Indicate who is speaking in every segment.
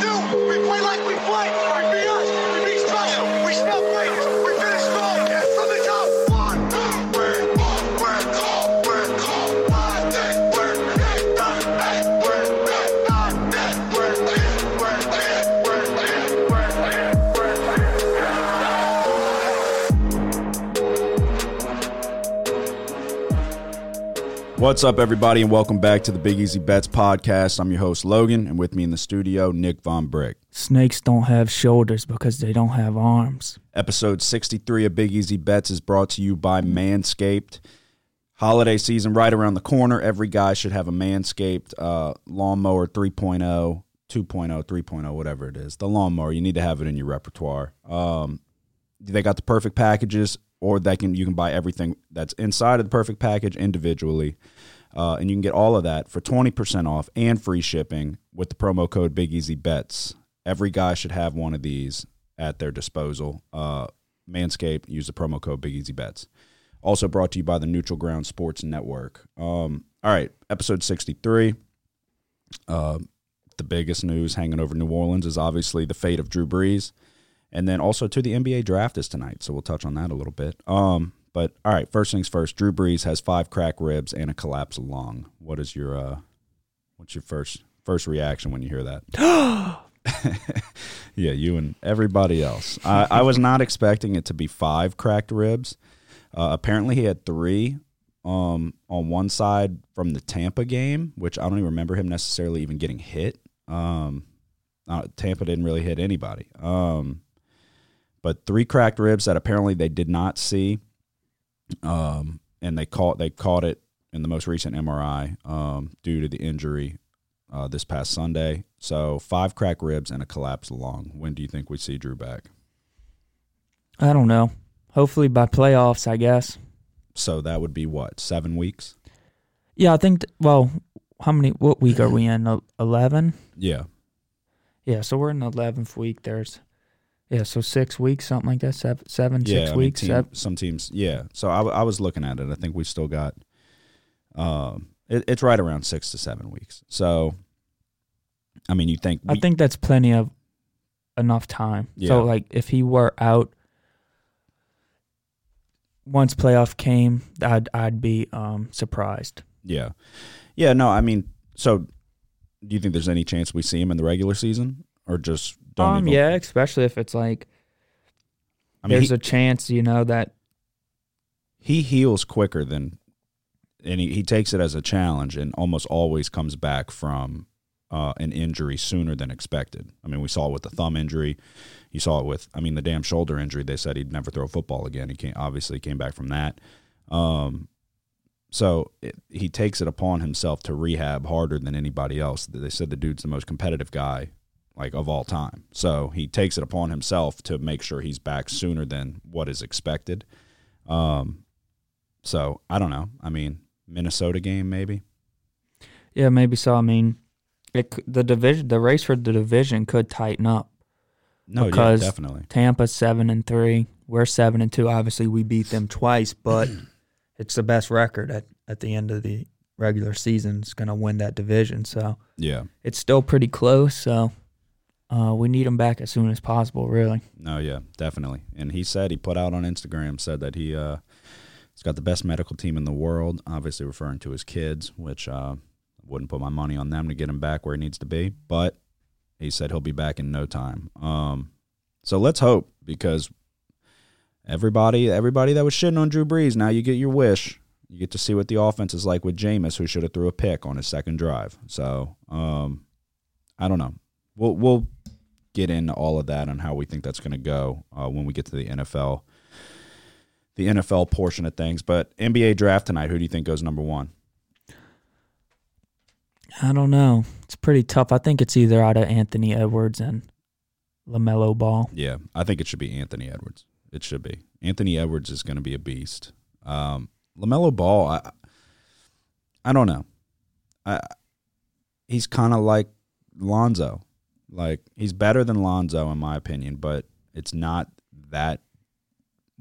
Speaker 1: do. We play like we play.
Speaker 2: What's up, everybody, and welcome back to the Big Easy Bets podcast. I'm your host, Logan, and with me in the studio, Nick Von Brick.
Speaker 3: Snakes don't have shoulders because they don't have arms.
Speaker 2: Episode 63 of Big Easy Bets is brought to you by Manscaped. Holiday season right around the corner. Every guy should have a Manscaped uh, lawnmower 3.0, 2.0, 3.0, whatever it is. The lawnmower, you need to have it in your repertoire. Um, they got the perfect packages, or they can you can buy everything that's inside of the perfect package individually. Uh, and you can get all of that for 20% off and free shipping with the promo code Big Easy Bets. Every guy should have one of these at their disposal. Uh, Manscaped, use the promo code Big Easy Bets. Also brought to you by the Neutral Ground Sports Network. Um, all right, episode 63. Uh, the biggest news hanging over New Orleans is obviously the fate of Drew Brees. And then also to the NBA draft is tonight, so we'll touch on that a little bit. Um, but all right, first things first. Drew Brees has five crack ribs and a collapsed lung. What is your uh, what's your first first reaction when you hear that? yeah, you and everybody else. I, I was not expecting it to be five cracked ribs. Uh, apparently, he had three um, on one side from the Tampa game, which I don't even remember him necessarily even getting hit. Um, uh, Tampa didn't really hit anybody. Um, but three cracked ribs that apparently they did not see, um, and they caught they caught it in the most recent MRI um, due to the injury uh, this past Sunday. So five cracked ribs and a collapsed lung. When do you think we see Drew back?
Speaker 3: I don't know. Hopefully by playoffs, I guess.
Speaker 2: So that would be what seven weeks?
Speaker 3: Yeah, I think. Th- well, how many? What week are we in? Eleven.
Speaker 2: Yeah,
Speaker 3: Yeah, so we're in the eleventh week. There's, yeah, so six weeks, something like that. Seven, seven
Speaker 2: yeah.
Speaker 3: six
Speaker 2: I mean,
Speaker 3: weeks.
Speaker 2: team-
Speaker 3: seven-
Speaker 2: some teams, yeah. So I was looking at it. I think we still got. Um, it, it's right around six to seven weeks. So, I mean, you think?
Speaker 3: I think that's plenty of enough time.
Speaker 2: Yeah.
Speaker 3: So like, if he were out once playoff came, I'd I'd be um surprised.
Speaker 2: Yeah. Yeah, no, I mean, so do you think there's any chance we see him in the regular season or just don't
Speaker 3: Um,
Speaker 2: even,
Speaker 3: yeah, especially if it's like
Speaker 2: I mean,
Speaker 3: there's
Speaker 2: he,
Speaker 3: a chance, you know, that
Speaker 2: he heals quicker than and he, he takes it as a challenge and almost always comes back from uh, an injury sooner than expected. I mean, we saw it with the thumb injury. You saw it with, I mean, the damn shoulder injury. They said he'd never throw a football again. He came, obviously came back from that. Um, so it, he takes it upon himself to rehab harder than anybody else. They said the dude's the most competitive guy, like of all time. So he takes it upon himself to make sure he's back sooner than what is expected. Um, so I don't know. I mean, Minnesota game maybe.
Speaker 3: yeah, maybe so. I mean, it the division, the race for the division could tighten up.
Speaker 2: No,
Speaker 3: Because-
Speaker 2: yeah, definitely.
Speaker 3: Tampa's seven and three. We're seven and two. Obviously, we beat them twice, but it's the best record at at the end of the regular season. Is going to win that division, so
Speaker 2: Yeah.
Speaker 3: it's still pretty close. So uh, we need him back as soon as possible. Really.
Speaker 2: No, yeah, definitely. And he said he put out on Instagram said that he uh he's got the best medical team in the world, obviously referring to his kids, which uh wouldn't put my money on them to get him back where he needs to be, but he said he'll be back in no time. Um so let's hope because everybody everybody that was shitting on Drew Brees, now you get your wish. You get to see what the offense is like with Jameis, who should have threw a pick on his second drive. So, um I don't know. We'll we'll get into all of that and how we think that's going to go uh, when we get to the NFL, the NFL portion of things. But NBA draft tonight, who do you think goes number one?
Speaker 3: I don't know. It's pretty tough. I think it's either out of Anthony Edwards and Lamelo Ball.
Speaker 2: Yeah, I think it should be Anthony Edwards. It should be Anthony Edwards is going to be a beast. Um, Lamelo Ball, I, I don't know. I, he's kind of like Lonzo. Like he's better than Lonzo in my opinion, but it's not that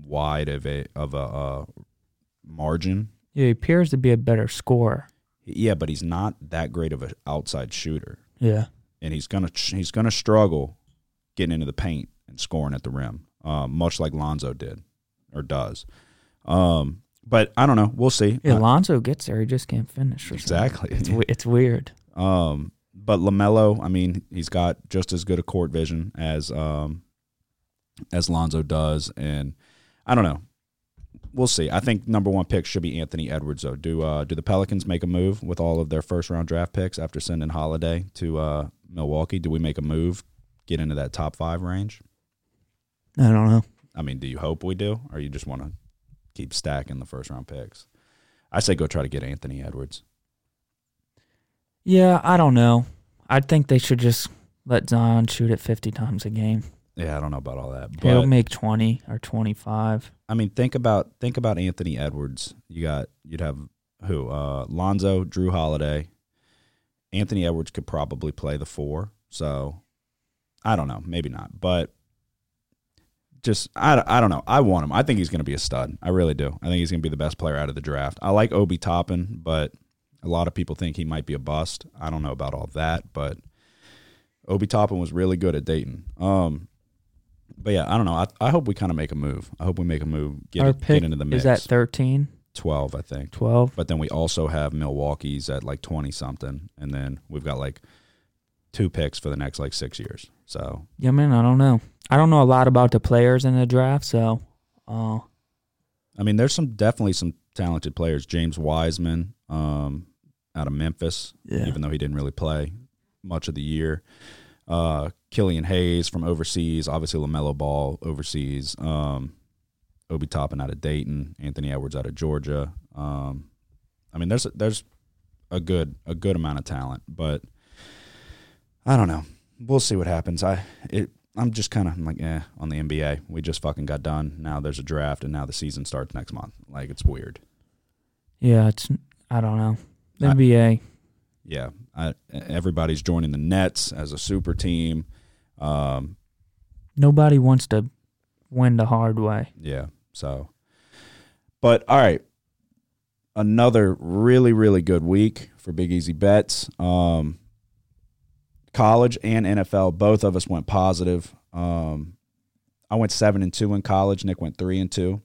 Speaker 2: wide of a of a uh, margin.
Speaker 3: Yeah, he appears to be a better scorer.
Speaker 2: Yeah, but he's not that great of an outside shooter.
Speaker 3: Yeah.
Speaker 2: and he's gonna he's gonna struggle getting into the paint and scoring at the rim, uh, much like Lonzo did or does. Um, but I don't know. We'll see.
Speaker 3: Yeah, Lonzo gets there, he just can't finish. for some reason.
Speaker 2: exactly.
Speaker 3: It's it's weird.
Speaker 2: Um, but Lamelo, I mean, he's got just as good a court vision as um, as Lonzo does, and I don't know. We'll see. I think number one pick should be Anthony Edwards. Though, do uh, do the Pelicans make a move with all of their first round draft picks after sending Holiday to uh, Milwaukee? Do we make a move, get into that top five range?
Speaker 3: I don't know.
Speaker 2: I mean, do you hope we do, or you just want to keep stacking the first round picks? I say go try to get Anthony Edwards.
Speaker 3: Yeah, I don't know. I think they should just let Zion shoot it 50 times a game.
Speaker 2: Yeah, I don't know about all that, But He'll
Speaker 3: make 20 or 25.
Speaker 2: I mean, think about think about Anthony Edwards. You got you'd have who? Uh, Lonzo, Jrue Holiday. Anthony Edwards could probably play the four. So I don't know, maybe not, but just I, I don't know. I want him. I think he's going to be a stud. I really do. I think he's going to be the best player out of the draft. I like Obi Toppin, but a lot of people think he might be a bust. I don't know about all that, but Obi Toppin was really good at Dayton. Um, but yeah, I don't know. I, I hope we kind of make a move. I hope we make a move, get,
Speaker 3: Our pick
Speaker 2: get into the mix.
Speaker 3: is that 13,
Speaker 2: 12, I think.
Speaker 3: 12.
Speaker 2: But then we also have Milwaukee's at like 20 something. And then we've got like two picks for the next like six years. So
Speaker 3: Yeah, man, I don't know. I don't know a lot about the players in the draft, so uh,
Speaker 2: I mean, there's some definitely some talented players. James Wiseman, um, out of Memphis,
Speaker 3: Yeah.
Speaker 2: even though he didn't really play much of the year. Uh, Killian Hayes from overseas, obviously Lamelo Ball overseas. Um, Obi Toppin out of Dayton, Anthony Edwards out of Georgia. Um, I mean, there's a, there's a good a good amount of talent, but I don't know. We'll see what happens. I it I'm just kind of like eh on the NBA. We just fucking got done. Now there's a draft, and now the season starts next month. Like it's weird.
Speaker 3: yeah, it's I don't know. The
Speaker 2: I-
Speaker 3: NBA.
Speaker 2: Yeah, I, everybody's joining the Nets as a super team. Um,
Speaker 3: Nobody wants to win the hard way.
Speaker 2: Yeah. So, but all right, another really really good week for Big Easy Bets. Um, college and NFL, both of us went positive. Um, I went seven and two in college. Nick went three and two.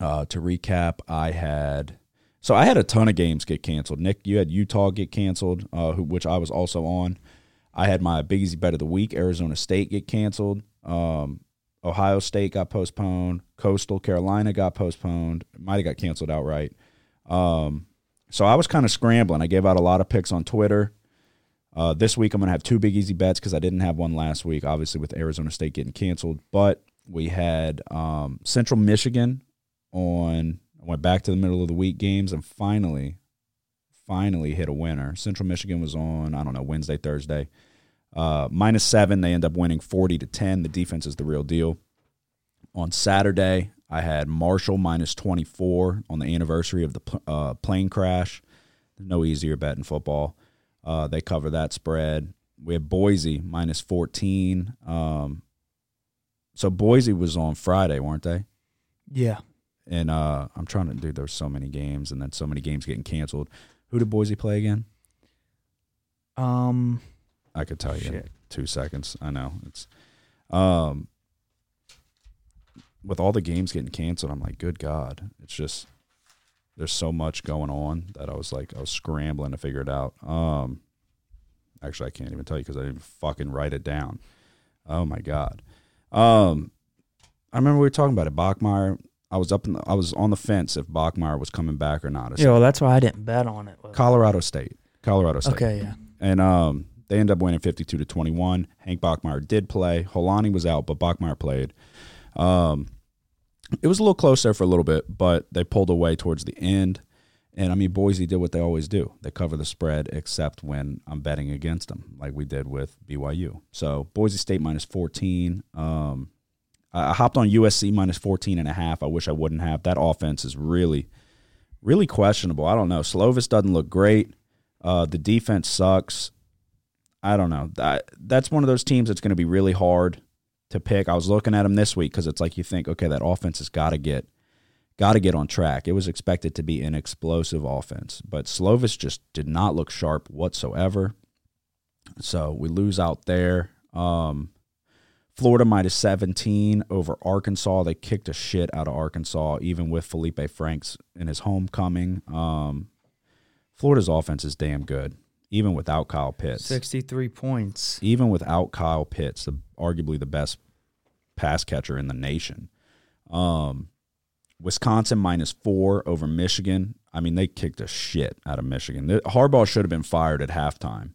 Speaker 2: Uh, to recap, I had so I had a ton of games get canceled. Nick, you had Utah get canceled, uh, which I was also on. I had my Big Easy Bet of the week, Arizona State get canceled. Um, Ohio State got postponed. Coastal Carolina got postponed. Might have got canceled outright. Um, so I was kind of scrambling. I gave out a lot of picks on Twitter. Uh, this week I'm going to have two big easy bets because I didn't have one last week, obviously with Arizona State getting canceled. But we had um, Central Michigan on. Went back to the middle of the week games and finally, finally hit a winner. Central Michigan was on I don't know Wednesday, Thursday. Uh, minus seven, they end up winning forty to ten. The defense is the real deal. On Saturday, I had Marshall minus twenty four on the anniversary of the uh, plane crash. No easier bet in football. Uh, they cover that spread. We had Boise minus fourteen. Um, so Boise was on Friday, weren't they?
Speaker 3: Yeah.
Speaker 2: And uh, I'm trying to do. There's so many games, and then so many games getting canceled. Who did Boise play again?
Speaker 3: Um.
Speaker 2: I could tell you in
Speaker 3: Shit.
Speaker 2: two seconds. I know it's um with all the games getting canceled. I'm like, good God, it's just there's so much going on that I was like, I was scrambling to figure it out. Um, actually, I can't even tell you because I didn't fucking write it down. Oh my God. Um, I remember we were talking about it. Bachmeier. I was up in the, I was on the fence if Bachmeier was coming back or not.
Speaker 3: Yeah, well, that's why I didn't bet on it.
Speaker 2: Colorado State. Colorado State
Speaker 3: Okay, yeah.
Speaker 2: and um, they end up winning 52 to 21. Hank Bachmeier did play. Holani was out, but Bachmeier played. Um, it was a little close there for a little bit, but they pulled away towards the end. And I mean, Boise did what they always do. They cover the spread, except when I'm betting against them, like we did with BYU. So Boise State minus 14. Um, I hopped on USC minus 14 and a half. I wish I wouldn't have. That offense is really, really questionable. I don't know. Slovis doesn't look great. Uh, the defense sucks. I don't know. That that's one of those teams that's going to be really hard to pick. I was looking at them this week because it's like you think, okay, that offense has got to get got to get on track. It was expected to be an explosive offense, but Slovis just did not look sharp whatsoever. So we lose out there. Um, Florida minus 17 over Arkansas. They kicked a shit out of Arkansas, even with Felipe Franks in his homecoming. Um, Florida's offense is damn good, even without Kyle Pitts.
Speaker 3: 63 points.
Speaker 2: Even without Kyle Pitts, the, arguably the best pass catcher in the nation. Um, Wisconsin minus four over Michigan. I mean, they kicked a shit out of Michigan. The- Harbaugh should have been fired at halftime.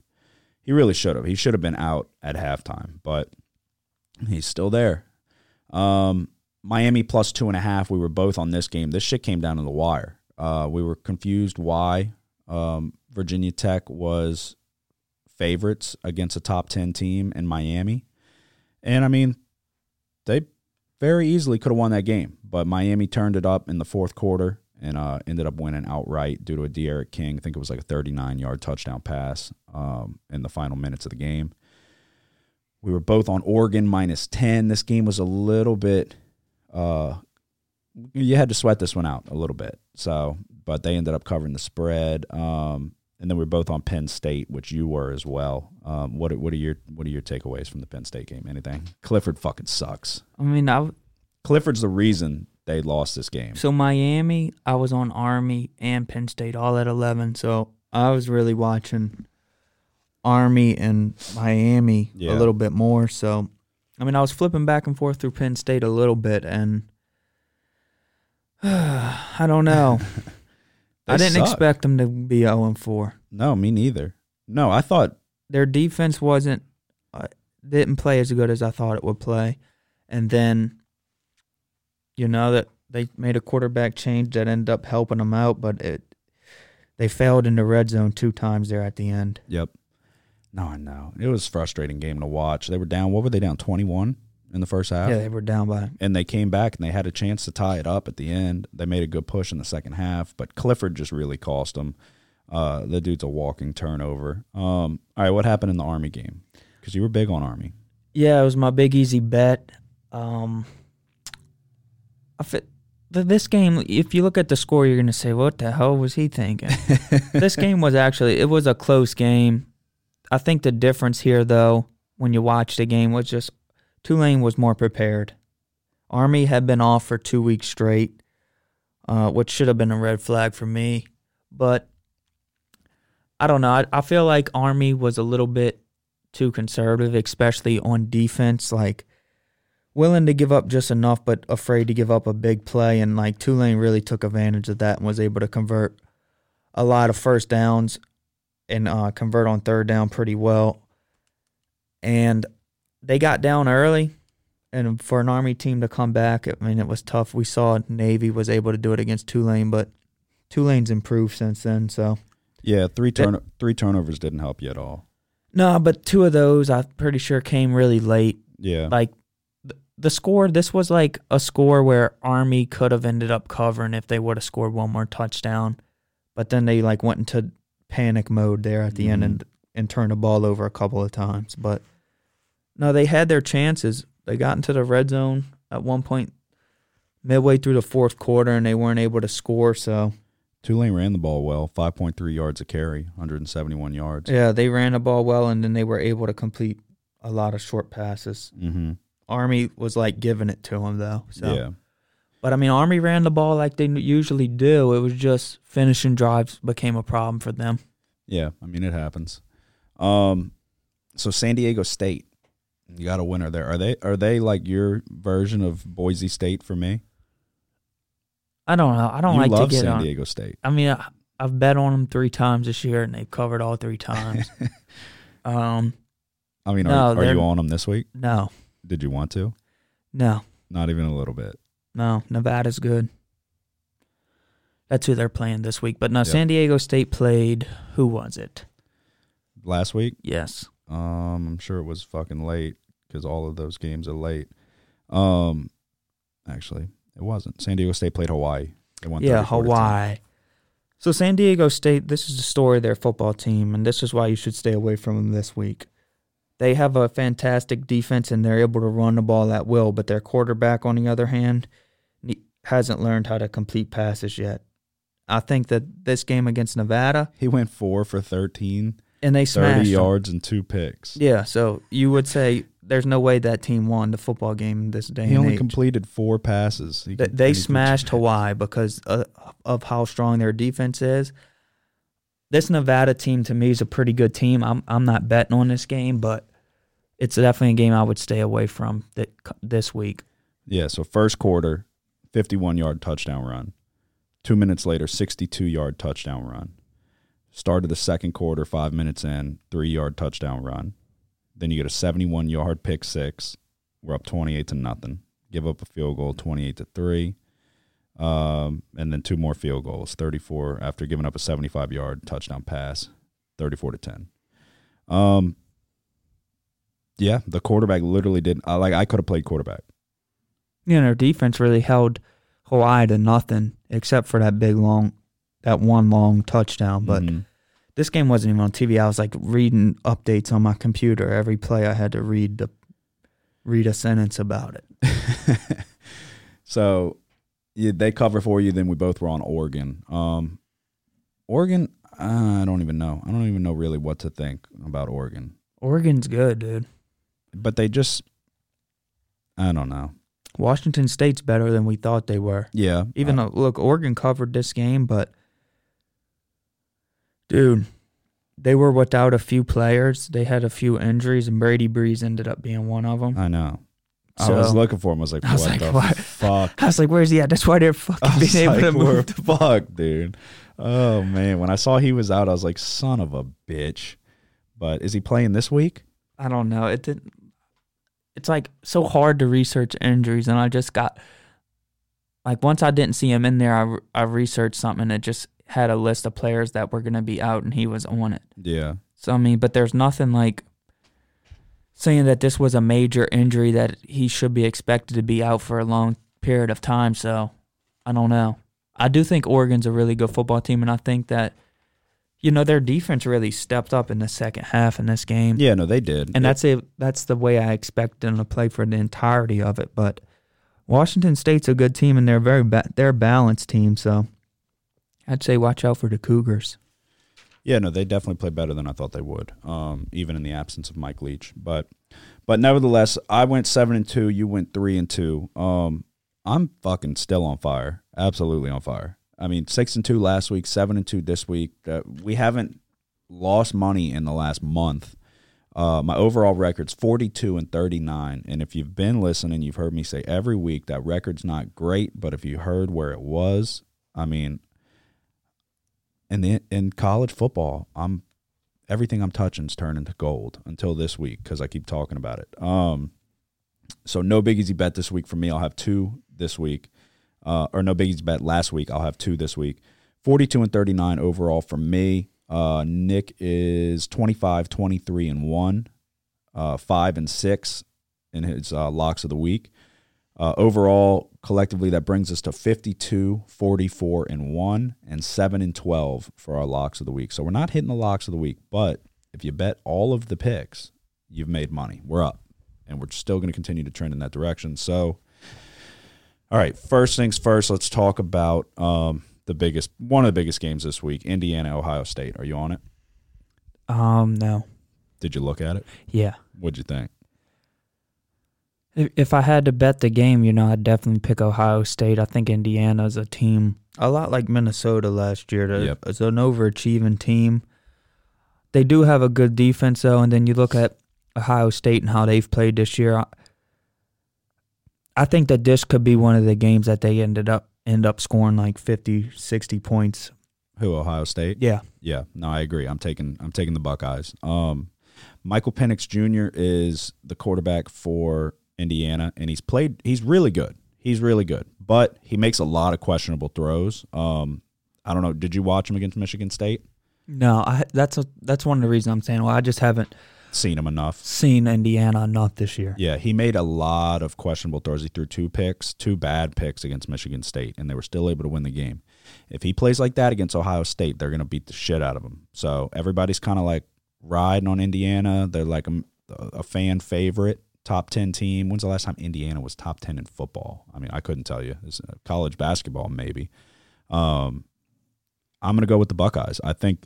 Speaker 2: He really should have. He should have been out at halftime, but he's still there. Um, Miami plus two and a half. We were both on this game. This shit came down to the wire. Uh, we were confused why um, Virginia Tech was favorites against a top 10 team in Miami. And I mean, they very easily could have won that game, but Miami turned it up in the fourth quarter and uh, ended up winning outright due to a D'Eriq King. I think it was like a 39 yard touchdown pass um, in the final minutes of the game. We were both on Oregon minus 10. This game was a little bit, uh, you had to sweat this one out a little bit. So, but they ended up covering the spread. Um, and then we are both on Penn State, which you were as well. Um, what are- what are your what are your takeaways from the Penn State game? Anything? Clifford fucking sucks.
Speaker 3: I mean, I,
Speaker 2: Clifford's the reason they lost this game.
Speaker 3: so Miami, I was on Army and Penn State all at 11. So I was really watching Army and Miami
Speaker 2: Yeah.
Speaker 3: a little bit more. So, I mean, I was flipping back and forth through Penn State a little bit, and I don't know. I didn't
Speaker 2: suck.
Speaker 3: expect them to be 0 and 4.
Speaker 2: No, me neither. No, I thought
Speaker 3: Their defense wasn't uh, didn't play as good as I thought it would play, and then you know that they made a quarterback change that ended up helping them out, but it they failed in the red zone two times there at the end.
Speaker 2: Yep. No, I know. It was a frustrating game to watch. They were down. What were they down? Twenty one in the first half.
Speaker 3: Yeah, they were down by
Speaker 2: and they came back and they had a chance to tie it up at the end. They made a good push in the second half, but Clifford just really cost them. Uh, the dude's a walking turnover. Um, all right, what happened in the Army game? Because you were big on Army.
Speaker 3: Yeah, it was my big easy bet. Um, I fit, th- this game. If you look at the score, you're gonna say, "What the hell was he thinking?" this game was actually it was a close game. I think the difference here, though, when you watch the game, was just Tulane was more prepared. Army had been off for two weeks straight, uh, which should have been a red flag for me. But I don't know. I, I feel like Army was a little bit too conservative, especially on defense. Like willing to give up just enough, but afraid to give up a big play. And like Tulane really took advantage of that and was able to convert a lot of first downs and uh, convert on third down pretty well. And they got down early. And for an Army team to come back, I mean, it was tough. We saw Navy was able to do it against Tulane, but Tulane's improved since then. So
Speaker 2: Yeah, three turn three turnovers didn't help you at all.
Speaker 3: no, but two of those I'm pretty sure came really late.
Speaker 2: Yeah,
Speaker 3: like th- the score this was like a score where army could have ended up covering if they would have scored one more touchdown but then they like went into panic mode there at the end and and turned the ball over a couple of times but no they had their chances they got into the red zone at one point midway through the fourth quarter and they weren't able to score so
Speaker 2: Tulane ran the ball well, five point three yards a carry, 171 yards.
Speaker 3: yeah they ran the ball well and then they were able to complete a lot of short passes
Speaker 2: Mm-hmm.
Speaker 3: army was like giving it to them though so
Speaker 2: Yeah,
Speaker 3: But I mean, Army ran the ball like they usually do. It was just finishing drives became a problem for them.
Speaker 2: yeah. I mean, it happens. Um, so San Diego State, you got a winner there. Are they are they like your version of Boise State for me?
Speaker 3: I don't know. I don't
Speaker 2: you
Speaker 3: like
Speaker 2: love
Speaker 3: to get
Speaker 2: San
Speaker 3: on.
Speaker 2: Diego State.
Speaker 3: I mean, I, I've bet on them three times this year, and they've covered all three times. um,
Speaker 2: I mean, are, are
Speaker 3: they're-
Speaker 2: you on them this week?
Speaker 3: no,
Speaker 2: Did you want to?
Speaker 3: no,
Speaker 2: Not even a little bit.
Speaker 3: No. Nevada's good. That's who they're playing this week. But no,
Speaker 2: Yep.
Speaker 3: San Diego State played. Who was it?
Speaker 2: Last week,
Speaker 3: Yes.
Speaker 2: um, I'm sure it was fucking late because all of those games are late. Um, actually, it wasn't. San Diego State played Hawaii.
Speaker 3: Yeah,
Speaker 2: 34 to
Speaker 3: Hawaii. So San Diego State, this is the story of their football team, and this is why you should stay away from them this week. They have a fantastic defense and they're able to run the ball at will, but their quarterback, on the other hand, hasn't learned how to complete passes yet. I think that this game against Nevada,
Speaker 2: He went four for 13
Speaker 3: and they
Speaker 2: thirty
Speaker 3: smashed. 'em.
Speaker 2: yards and two picks.
Speaker 3: Yeah, so you would say there's no way that team won the football game this day
Speaker 2: He only
Speaker 3: age.
Speaker 2: completed four passes. He
Speaker 3: They, smashed Hawaii because uh, of how strong their defense is. This Nevada team to me is a pretty good team. I'm I'm not betting on this game, but it's definitely a game I would stay away from that this week.
Speaker 2: Yeah, so first quarter, 51 yard touchdown run. Two minutes later, 62 yard touchdown run. Start of the second quarter, five minutes in, three yard touchdown run. Then you get a 71 yard pick six. We're up 28 to nothing. Give up a field goal, 28 to three. Um, and then two more field goals, 34 after giving up a 75 yard touchdown pass, 34 to 10. Um, yeah, the quarterback literally did. I like. I could have played quarterback.
Speaker 3: You know, their defense really held Hawaii to nothing except for that big long, that one long touchdown. But
Speaker 2: Mhm.
Speaker 3: this game wasn't even on TV. I was like reading updates on my computer. Every play I had to read the read a sentence about it.
Speaker 2: so yeah, they cover for you. Then we both were on Oregon. Um, Oregon, I don't even know. I don't even know really what to think about Oregon.
Speaker 3: Oregon's good, dude.
Speaker 2: But they just, I don't know.
Speaker 3: Washington State's better than we thought they were.
Speaker 2: Yeah,
Speaker 3: Even
Speaker 2: uh,
Speaker 3: though, look, Oregon covered this game, but dude, they were without a few players. They had a few injuries, and Brady Breeze ended up being one of them.
Speaker 2: I know. I was looking for him. I was like,
Speaker 3: I was
Speaker 2: what
Speaker 3: like,
Speaker 2: the
Speaker 3: what?
Speaker 2: fuck?
Speaker 3: I was like, "Where's he at?" That's why they're fucking being able
Speaker 2: like,
Speaker 3: to move. The
Speaker 2: fucked, dude. Oh man, when I saw he was out, I was like, son of a bitch. But is he playing this week?
Speaker 3: I don't know. It didn't. It's like so hard to research injuries, and I just got like once I didn't see him in there, I, I researched something and it just had a list of players that were going to be out, and he was on it.
Speaker 2: Yeah.
Speaker 3: So I mean, but there's nothing like saying that this was a major injury that he should be expected to be out for a long period of time. So I don't know. I do think Oregon's a really good football team, and I think that you know their defense really stepped up in the second half in this game.
Speaker 2: Yeah, no, they did.
Speaker 3: And that's a that's the way I expect them to play for the entirety of it. But Washington State's a good team, and they're very ba- they're a balanced team. So I'd say watch out for the Cougars.
Speaker 2: Yeah, no, they definitely played better than I thought they would, um, even in the absence of Mike Leach. But, but nevertheless, I went seven and two. You went three and two. Um, I'm fucking still on fire. Absolutely on fire. I mean, six and two last week, seven and two this week. Uh, we haven't lost money in the last month. Uh, my overall record's 42 and 39. And if you've been listening, you've heard me say every week that record's not great. But if you heard where it was, I mean, in the in college football, I'm everything I'm touching's turning to gold until this week because I keep talking about it. Um, so no big easy bet this week for me. I'll have two this week, uh, or no biggies bet last week. I'll have two this week. Forty-two and thirty-nine overall for me. Uh, Nick is 25, 23 and one, uh, five and six in his uh, locks of the week. Uh, overall, collectively, that brings us to 52, 44, and 1, and 7 and 12 for our locks of the week. So we're not hitting the locks of the week, but if you bet all of the picks, you've made money. We're up, and we're still going to continue to trend in that direction. So, all right, first things first, let's talk about um, the biggest, one of the biggest games this week Indiana, Ohio State. Are you on it?
Speaker 3: Um, no,
Speaker 2: Did you look at it?
Speaker 3: yeah.
Speaker 2: What'd you think?
Speaker 3: If, if I had to bet the game, you know, I'd definitely pick Ohio State. I think Indiana's a team a lot like Minnesota last year. They're-
Speaker 2: Yep.
Speaker 3: It's an overachieving team. They do have a good defense though, and then you look at Ohio State and how they've played this year. I, think that this could be one of the games that they ended up end up scoring like 50, 60 points.
Speaker 2: Who, Ohio State?
Speaker 3: Yeah.
Speaker 2: Yeah, no, I agree. I'm taking I'm taking the Buckeyes. Um, Michael Penix Jr. is the quarterback for Indiana, and he's played. He's really good. He's really good, but he makes a lot of questionable throws. Um, I don't know. Did you watch him against Michigan State?
Speaker 3: No, I that's a, that's one of the reasons I'm saying. Well, I just haven't
Speaker 2: Seen him enough.
Speaker 3: seen Indiana not this year.
Speaker 2: Yeah, he made a lot of questionable throws. He threw two picks, two bad picks against Michigan State, and they were still able to win the game. If he plays like that against Ohio State, they're going to beat the shit out of him. So everybody's kind of like riding on Indiana. They're like a, a fan favorite, top 10 team. When's the last time Indiana was top 10 in football? I mean, I couldn't tell you. It's uh, college basketball, maybe. Um, I'm going to go with the Buckeyes. I think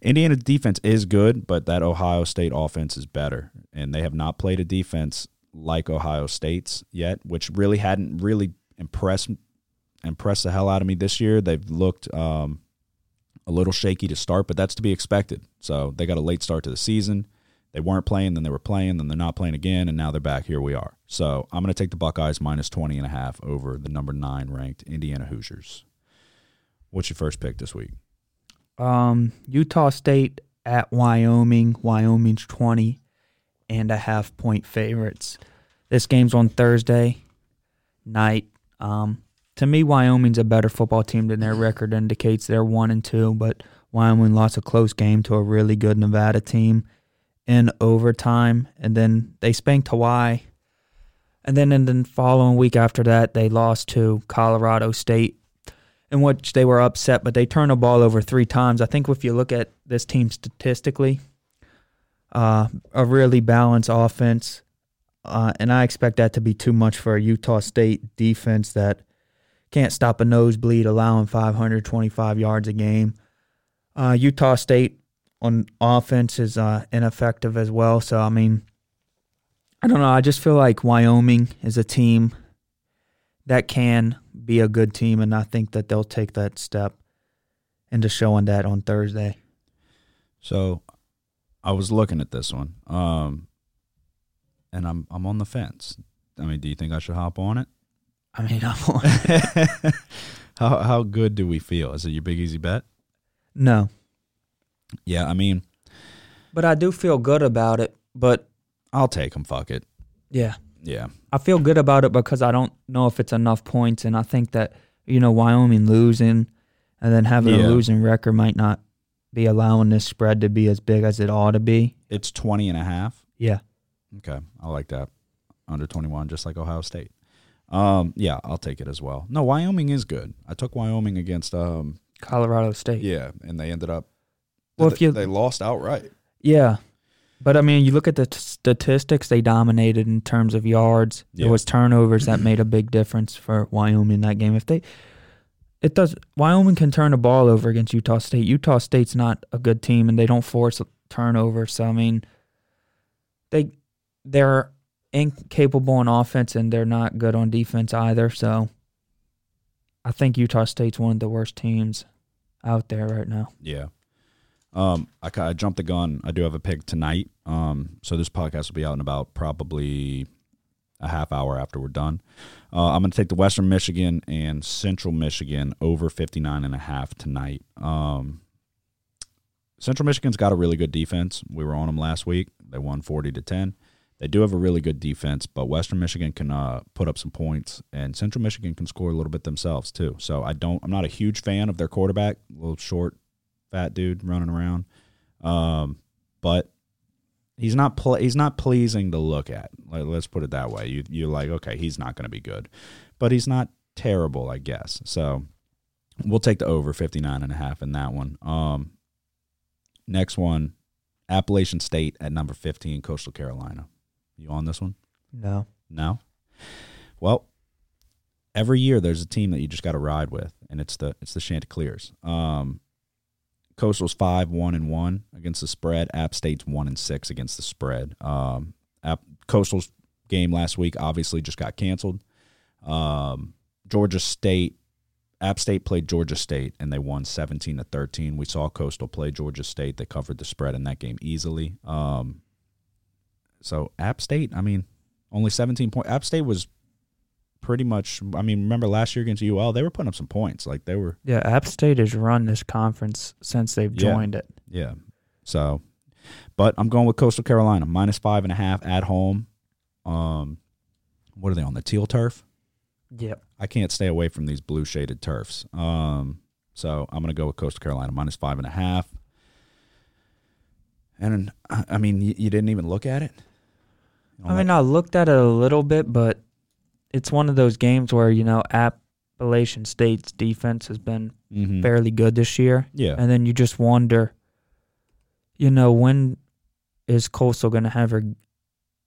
Speaker 2: Indiana's defense is good, but that Ohio State offense is better, and they have not played a defense like Ohio State's yet, which really hadn't really impressed impressed the hell out of me this year. They've looked um, a little shaky to start, but that's to be expected. So they got a late start to the season. They weren't playing, then they were playing, then they're not playing again, and now they're back. Here we are. So I'm going to take the Buckeyes minus 20 and a half over the number nine ranked Indiana Hoosiers. What's your first pick this week?
Speaker 3: Um, Utah State at Wyoming. Wyoming's 20 and a half point favorites. This game's on Thursday night. Um, to me, Wyoming's a better football team than their record indicates. They're one and two, but Wyoming lost a close game to a really good Nevada team in overtime, and then they spanked Hawaii. And then in the following week after that, they lost to Colorado State, in which they were upset, but they turned the ball over three times. I think if you look at this team statistically, uh, a really balanced offense, uh, and I expect that to be too much for a Utah State defense that can't stop a nosebleed, allowing 525 yards a game. Uh, Utah State on offense is uh, ineffective as well. So I mean, I don't know. I just feel like Wyoming is a team that can be a good team, and I think that they'll take that step into showing that on Thursday.
Speaker 2: So I was looking at this one, um, and I'm I'm on the fence. I mean, do you think I should hop on it?
Speaker 3: I mean, I'm on. It.
Speaker 2: how how good do we feel? Is it your big easy bet?
Speaker 3: no,
Speaker 2: Yeah, I mean,
Speaker 3: but I do feel good about it. But
Speaker 2: I'll take them. Fuck it.
Speaker 3: yeah,
Speaker 2: Yeah,
Speaker 3: I feel good about it because I don't know if it's enough points, and I think that you know Wyoming losing and then having
Speaker 2: Yeah.
Speaker 3: a losing record might not be allowing this spread to be as big as it ought to be.
Speaker 2: it's 20 and a half.
Speaker 3: Yeah,
Speaker 2: Okay, I like that. Under 21, just like Ohio State. Um, yeah, I'll take it as well. No, Wyoming is good. I took Wyoming against um,
Speaker 3: Colorado State.
Speaker 2: yeah, and they ended up.
Speaker 3: Well,
Speaker 2: they,
Speaker 3: if you-
Speaker 2: they lost outright.
Speaker 3: Yeah. But I mean, you look at the t- statistics, they dominated in terms of yards.
Speaker 2: Yeah.
Speaker 3: It was turnovers that made a big difference for Wyoming in that game. If they it does Wyoming can turn the ball over against Utah State. Utah State's not a good team and they don't force turnovers. So I mean, they they're incapable on offense and they're not good on defense either. So I think Utah State's one of the worst teams out there right now.
Speaker 2: Yeah. Um, I, I jumped the gun. I do have a pick tonight. Um, so this podcast will be out in about probably a half hour after we're done. Uh, I'm going to take the Western Michigan and Central Michigan over 59 and a half tonight. Um, Central Michigan's got a really good defense. We were on them last week. They won 40 to 10. They do have a really good defense, but Western Michigan can uh, put up some points, and Central Michigan can score a little bit themselves too. So I don't. I'm not a huge fan of their quarterback, A little short, fat dude running around. Um, but he's not pl- he's not pleasing to look at. Like, let's put it that way. You you're like, okay, he's not going to be good, but he's not terrible, I guess. So we'll take the over 59 and a half in that one. Um, next one, Appalachian State at number 15, Coastal Carolina. You on this one?
Speaker 3: No.
Speaker 2: No. Well, every year there's a team that you just got to ride with, and it's the it's the Chanticleers. Um, Coastal's five one and one against the spread. App State's one and six against the spread. Um, App, Coastal's game last week obviously just got canceled. Um, Georgia State, App State played Georgia State and they won seventeen to thirteen. We saw Coastal play Georgia State. They covered the spread in that game easily. Um, so App State, I mean, only 17 points. App State was pretty much. I mean, remember last year against UL, they were putting up some points. Like they were,
Speaker 3: Yeah, App State has run this conference since they've
Speaker 2: Yeah.
Speaker 3: joined it.
Speaker 2: yeah. So, but I'm going with Coastal Carolina minus five and a half at home. Um, what are they on the teal turf?
Speaker 3: Yep.
Speaker 2: I can't stay away from these blue shaded turfs. Um, so I'm going to go with Coastal Carolina minus five and a half. And I mean, you, you didn't even look at it.
Speaker 3: I mean, I looked at it a little bit, but it's one of those games where you know Appalachian State's defense has been
Speaker 2: Mhm.
Speaker 3: fairly good this year,
Speaker 2: yeah,
Speaker 3: and then you just wonder, you know, when is Coastal going to have a,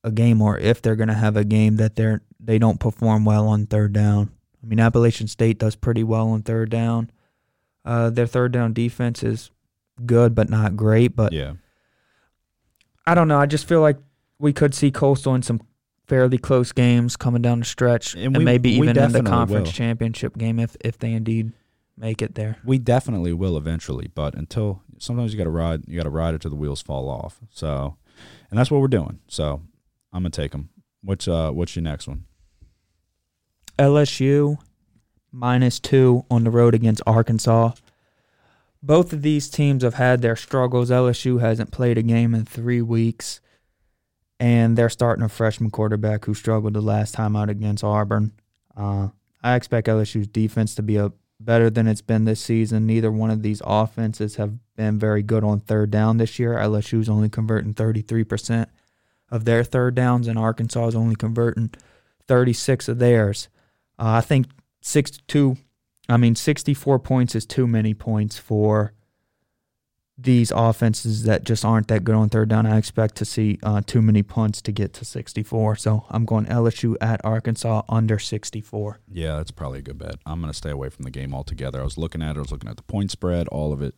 Speaker 3: a game, or if they're going to have a game that they're they don't perform well on third down. I mean, Appalachian State does pretty well on third down. Uh, their third down defense is good, but not great. But
Speaker 2: Yeah.
Speaker 3: I don't know. I just feel like we could see Coastal in some fairly close games coming down the stretch,
Speaker 2: And
Speaker 3: and, maybe
Speaker 2: we
Speaker 3: even in the conference
Speaker 2: will.
Speaker 3: championship game if if they indeed make it there.
Speaker 2: We definitely will eventually, but until sometimes you got to ride, you got to ride it till the wheels fall off. So, and that's what we're doing. So, I'm gonna take them. What's uh, what's your next one?
Speaker 3: LSU minus two on the road against Arkansas. Both of these teams have had their struggles. LSU hasn't played a game in three weeks, and they're starting a freshman quarterback who struggled the last time out against Auburn. Uh, I expect LSU's defense to be a better than it's been this season. Neither one of these offenses have been very good on third down this year. LSU's only converting 33% of their third downs, and Arkansas is only converting 36 of theirs. Uh, I think 62, I mean, 64 points is too many points for these offenses that just aren't that good on third down. I expect to see uh, too many punts to get to 64. So I'm going LSU at Arkansas under 64.
Speaker 2: Yeah, that's probably a good bet. I'm gonna stay away from the game altogether. I was looking at it. I was looking at the point spread, all of it.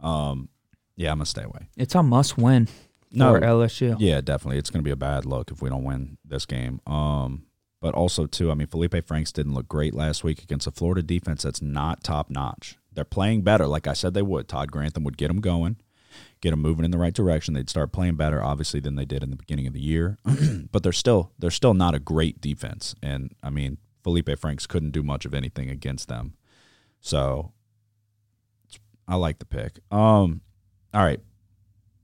Speaker 2: Um, yeah, I'm gonna stay away.
Speaker 3: It's a must win
Speaker 2: No,
Speaker 3: for LSU.
Speaker 2: Yeah, definitely. It's going to be a bad look if we don't win this game. Um, but also too, I mean, Felipe Franks didn't look great last week against a Florida defense that's not top notch. They're playing better, like I said they would. Todd Grantham would get them going, get them moving in the right direction. They'd start playing better, obviously, than they did in the beginning of the year. but they're still they're still not a great defense, and I mean, Felipe Franks couldn't do much of anything against them. So I like the pick. Um, all right,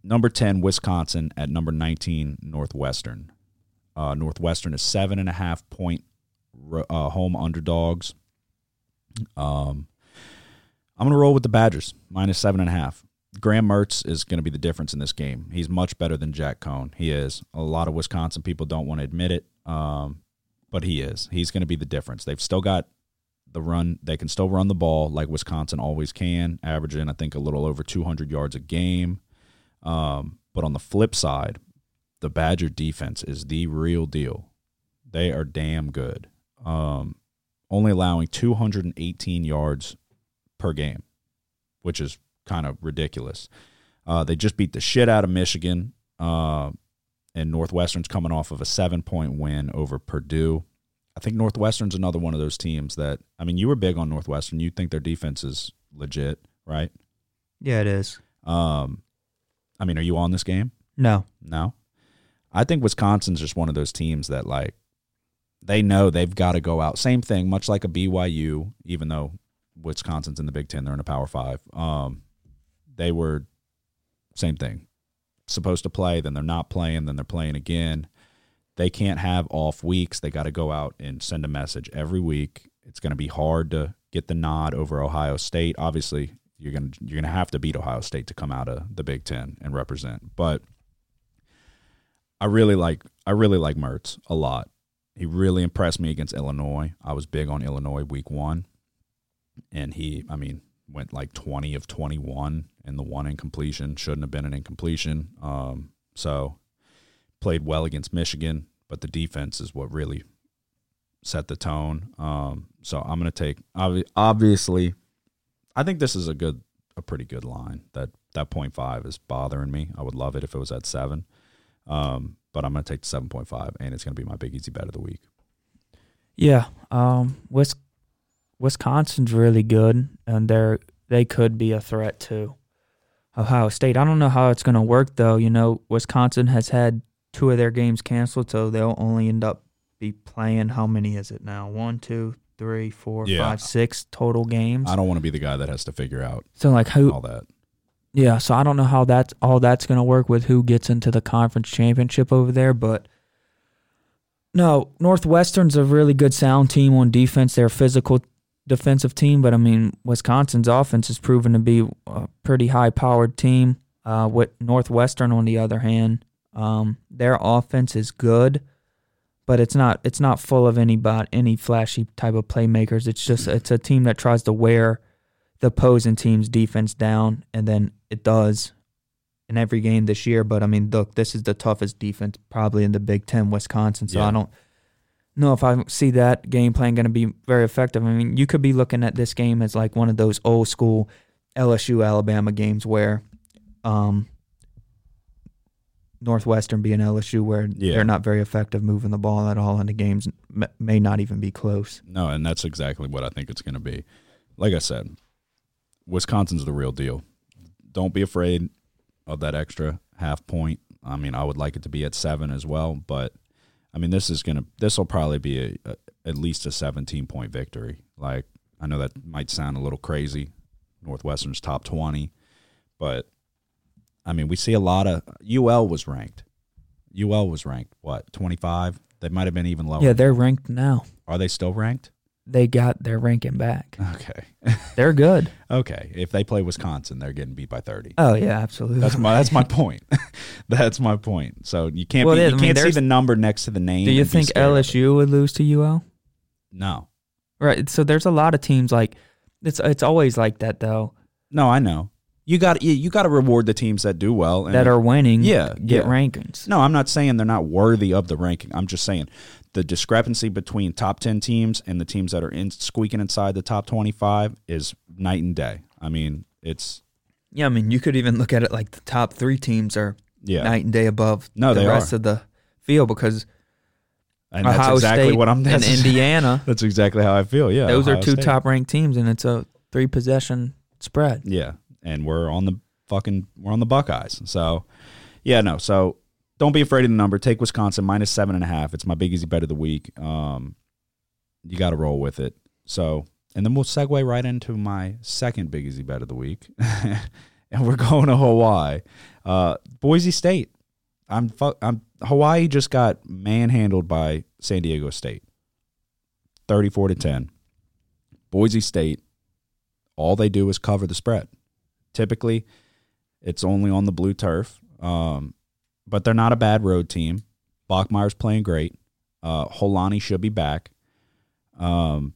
Speaker 2: number 10 wisconsin at number 19 northwestern uh, northwestern is seven and a half point uh, home underdogs um, i'm going to roll with the badgers minus seven and a half. Graham mertz is going to be the difference in this game. He's much better than jack coan. He is. A lot of wisconsin people don't want to admit it um, but he is. He's going to be the difference. They've still got the run they can still run the ball like wisconsin always can averaging i think a little over 200 yards a game. Um, but on the flip side, the Badger defense is the real deal. They are damn good. Um, only allowing 218 yards per game, which is kind of ridiculous. Uh, they just beat the shit out of Michigan, uh, and Northwestern's coming off of a seven point win over Purdue. I think Northwestern's another one of those teams that, I mean, you were big on Northwestern. You think their defense is legit, right?
Speaker 3: Yeah, it is.
Speaker 2: Um, I mean, are you on this game?
Speaker 3: No.
Speaker 2: No. I think Wisconsin's just one of those teams that like they know they've got to go out. Same thing, much like a BYU, even though Wisconsin's in the Big Ten, they're in a Power Five. Um, they were same thing. Supposed to play, then they're not playing, then they're playing again. They can't have off weeks. They got to go out and send a message every week. It's going to be hard to get the nod over Ohio State. Obviously, you're going to you're going to have to beat Ohio State to come out of the Big 10 and represent. But I really like I really like Mertz a lot. He really impressed me against Illinois. I was big on Illinois week 1 and he I mean went like 20 of 21 and the one incompletion shouldn't have been an incompletion. Um, so played well against Michigan, but the defense is what really set the tone. Um, so I'm going to take obviously I think this is a good a pretty good line. That that point five is bothering me. I would love it if it was at 7. Um, but I'm going to take the 7.5 and it's going to be my big easy bet of the week.
Speaker 3: Yeah, um, Wis- Wisconsin's really good, and they're they could be a threat to Ohio State. I don't know how it's going to work though. You know, Wisconsin has had two of their games canceled, so they'll only end up be playing. How many is it now? One, two, three, four,
Speaker 2: Yeah.
Speaker 3: five, six total games.
Speaker 2: I don't want to be the guy that has to figure out
Speaker 3: So like who?
Speaker 2: all that.
Speaker 3: Yeah, so I don't know how that's all that's going to work with who gets into the conference championship over there, but no, Northwestern's a really good sound team on defense. They're a physical defensive team, but I mean Wisconsin's offense has proven to be a pretty high-powered team. Uh, with Northwestern, on the other hand, um, their offense is good, but it's not it's not full of any bot, any flashy type of playmakers. It's just it's a team that tries to wear the opposing team's defense down, and then it does in every game this year. But I mean, look, this is the toughest defense probably in the Big Ten, Wisconsin. So
Speaker 2: Yeah.
Speaker 3: I don't, know if I see that game plan going to be very effective. I mean, you could be looking at this game as like one of those old school LSU Alabama games where um, Northwestern being LSU, where
Speaker 2: Yeah.
Speaker 3: they're not very effective moving the ball at all, and the games may not even be close.
Speaker 2: No, and that's exactly what I think it's going to be. Like I said, Wisconsin's the real deal. Don't be afraid of that extra half point. I mean, I would like it to be at seven as well, but I mean, this is gonna this will probably be a, a, at least a seventeen point victory. Like I know that might sound a little crazy. Northwestern's top twenty, but I mean, we see a lot of UL was ranked. UL was ranked what twenty five. They might have been even lower.
Speaker 3: Yeah, they're ranked now.
Speaker 2: Are they still ranked?
Speaker 3: They got their ranking back.
Speaker 2: Okay.
Speaker 3: They're good.
Speaker 2: Okay, if they play Wisconsin, they're getting beat by thirty.
Speaker 3: Oh yeah, absolutely.
Speaker 2: That's my that's my point. that's my point. So you can't
Speaker 3: Well,
Speaker 2: be,
Speaker 3: yeah,
Speaker 2: you
Speaker 3: I mean,
Speaker 2: can't see the number next to the name.
Speaker 3: Do you think
Speaker 2: scared of it.
Speaker 3: LSU would lose to UL?
Speaker 2: No,
Speaker 3: Right. So there's a lot of teams like it's it's always like that though
Speaker 2: no, I know. You got you, you got to reward the teams that do well. And
Speaker 3: that are winning.
Speaker 2: Yeah,
Speaker 3: get
Speaker 2: yeah.
Speaker 3: rankings.
Speaker 2: No, I'm not saying they're not worthy of the ranking. I'm just saying the discrepancy between top 10 teams and the teams that are in squeaking inside the top 25 is night and day. I mean, it's
Speaker 3: Yeah, I mean you could even look at it like the top three teams are
Speaker 2: yeah.
Speaker 3: night and day above
Speaker 2: No,
Speaker 3: the rest
Speaker 2: are.
Speaker 3: of the field because
Speaker 2: and that's
Speaker 3: Ohio
Speaker 2: exactly
Speaker 3: State
Speaker 2: what I'm
Speaker 3: and
Speaker 2: that's-
Speaker 3: Indiana,
Speaker 2: That's exactly how I feel. Yeah.
Speaker 3: those are two
Speaker 2: State.
Speaker 3: top ranked teams, and it's a three possession spread.
Speaker 2: Yeah, and we're on the fucking we're on the Buckeyes. So yeah, no. So don't be afraid of the number. Take Wisconsin minus seven and a half. It's my big easy bet of the week. Um, you got to roll with it. So and then we'll segue right into my second big easy bet of the week, and we're going to Hawaii, uh, Boise State. I'm fu- I'm Hawaii just got manhandled by San Diego State, thirty four to ten. Boise State all they do is cover the spread. Typically, it's only on the blue turf, um, but they're not a bad road team. Bachmeier's playing great. Uh, Holani should be back. Um,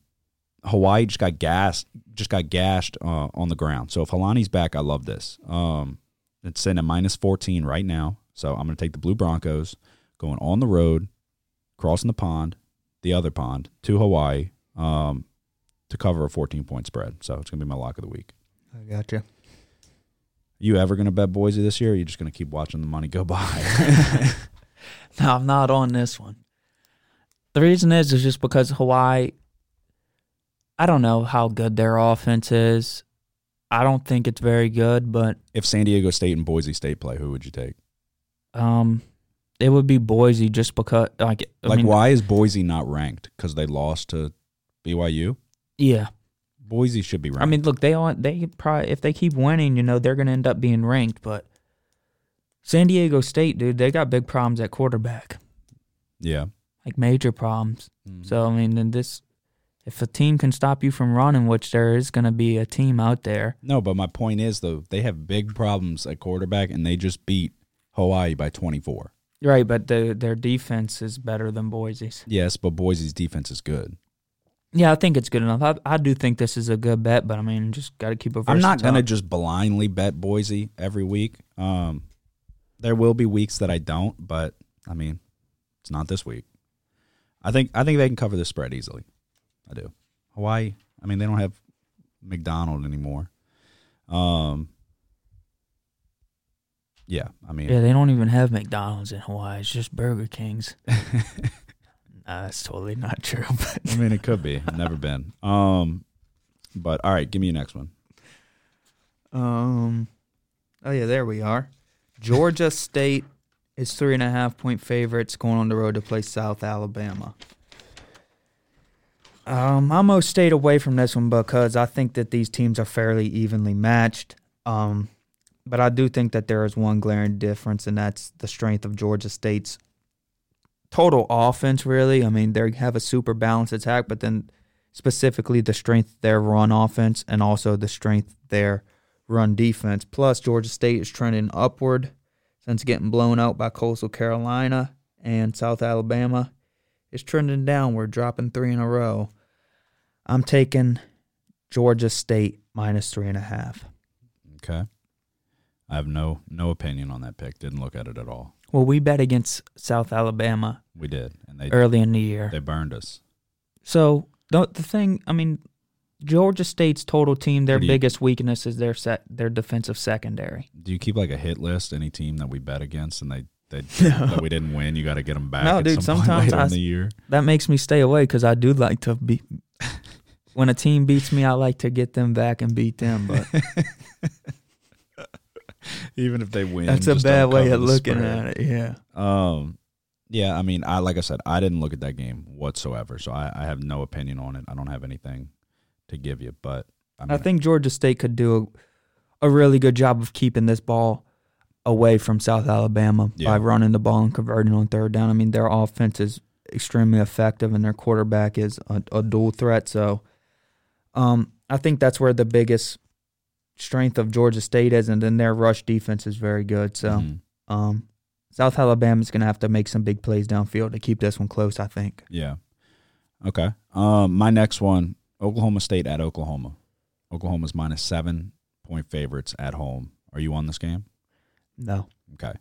Speaker 2: Hawaii just got gassed, just got gashed uh, on the ground. So if Holani's back, I love this. Um, it's sitting at minus fourteen right now. So I'm going to take the Blue Broncos going on the road, crossing the pond, the other pond to Hawaii. Um, to cover a 14 point spread. So it's going to be my lock of the week.
Speaker 3: I gotcha.
Speaker 2: You ever going to bet Boise this year? Or are you just going to keep watching the money go by?
Speaker 3: No, I'm not on this one. The reason is is just because Hawaii. I don't know how good their offense is. I don't think it's very good, but
Speaker 2: if San Diego State and Boise State play, who would you take?
Speaker 3: um, it would be Boise just because like I
Speaker 2: like,
Speaker 3: mean,
Speaker 2: why is Boise not ranked? Because they lost to BYU?
Speaker 3: Yeah,
Speaker 2: Boise should be ranked.
Speaker 3: I mean, look, they all they probably if they keep winning, you know, they're gonna end up being ranked. But San Diego State, dude, they got big problems at quarterback,
Speaker 2: yeah.
Speaker 3: like major problems.
Speaker 2: Mhm.
Speaker 3: So I mean, then this, if a team can stop you from running, which there is gonna be a team out there.
Speaker 2: No, but my point is, though, they have big problems at quarterback, and they just beat Hawaii by 24.
Speaker 3: Right, but the, their defense is better than Boise's.
Speaker 2: Yes, but Boise's defense is good.
Speaker 3: Yeah, I think it's good enough. I, I do think this is a good bet, but I mean, just got to keep a.
Speaker 2: I'm not gonna just blindly bet Boise every week. Um, there will be weeks that I don't, but I mean, it's not this week. I think I think they can cover the spread easily. I do. Hawaii. I mean, they don't have McDonald anymore. Um. Yeah, I mean,
Speaker 3: Yeah, they don't even have McDonald's in Hawaii. It's just Burger Kings. nah, that's totally not true. But
Speaker 2: I mean, it could be. Never been. Um, but all right, give me your next one.
Speaker 3: Um, oh yeah, there we are. Georgia State is three and a half point favorites going on the road to play South Alabama. Um, I almost stayed away from this one because I think that these teams are fairly evenly matched. Um, but I do think that there is one glaring difference, and that's the strength of Georgia State's total offense. Really, I mean, they have a super balanced attack, but then specifically the strength their run offense and also the strength their run defense. Plus, Georgia State is trending upward since getting blown out by Coastal Carolina and South Alabama. It's trending downward, dropping three in a row. I'm taking Georgia State minus three and a half.
Speaker 2: Okay. I have no no opinion on that pick. Didn't look at it at all.
Speaker 3: Well, we bet against South Alabama
Speaker 2: We did, and they
Speaker 3: early in the year.
Speaker 2: they burned us.
Speaker 3: So the the thing, I mean, Georgia State's total team, their
Speaker 2: you-
Speaker 3: biggest weakness is their set, their defensive secondary.
Speaker 2: Do you keep like a hit list? Any team that we bet against and they they that we didn't win, you got to get them back.
Speaker 3: No,
Speaker 2: at
Speaker 3: dude,
Speaker 2: some point
Speaker 3: sometimes
Speaker 2: later
Speaker 3: I
Speaker 2: in the year.
Speaker 3: That makes me stay away because I do like to be. when a team beats me, I like to get them back and beat them. But
Speaker 2: Even if they win,
Speaker 3: that's a bad way of looking
Speaker 2: spread.
Speaker 3: at it. Yeah.
Speaker 2: Um, yeah, I mean, I like I said, I didn't look at that game whatsoever, so I, I have no opinion on it. I don't have anything to give you, but I, mean,
Speaker 3: I think Georgia State could do a, a really good job of keeping this ball away from South Alabama
Speaker 2: Yeah.
Speaker 3: by running the ball and converting on third down. I mean, their offense is extremely effective, and their quarterback is a, a dual threat. So, um, I think that's where the biggest strength of Georgia State is, and then their rush defense is very good. So,
Speaker 2: mhm,
Speaker 3: um, South Alabama's going to have to make some big plays downfield to keep this one close. I think.
Speaker 2: yeah, okay. Um, my next one, Oklahoma State at Oklahoma. Oklahoma's minus seven point favorites at home. Are you on this game?
Speaker 3: No.
Speaker 2: Okay.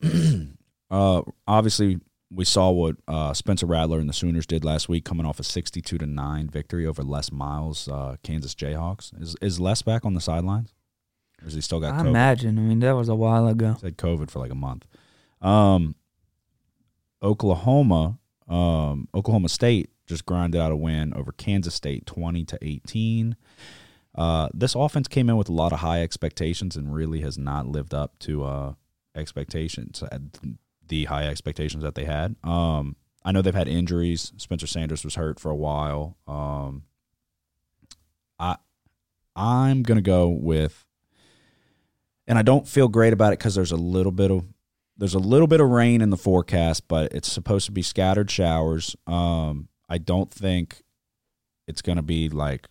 Speaker 2: uh, obviously, we saw what uh, Spencer Rattler and the Sooners did last week, coming off a sixty-two to nine victory over Les Miles, uh, Kansas Jayhawks. Is is Les back on the sidelines, or has he still got
Speaker 3: I
Speaker 2: COVID?
Speaker 3: imagine. I mean, that was a while ago.
Speaker 2: He's had COVID for like a month. Um, Oklahoma, um, Oklahoma State just grinded out a win over Kansas State, twenty to eighteen. Uh, this offense came in with a lot of high expectations and really has not lived up to uh, expectations, uh, the high expectations that they had. Um, I know they've had injuries. Spencer Sanders was hurt for a while. Um, I I'm gonna go with and I don't feel great about it because there's a little bit of there's a little bit of rain in the forecast, but it's supposed to be scattered showers. Um, I don't think it's to be like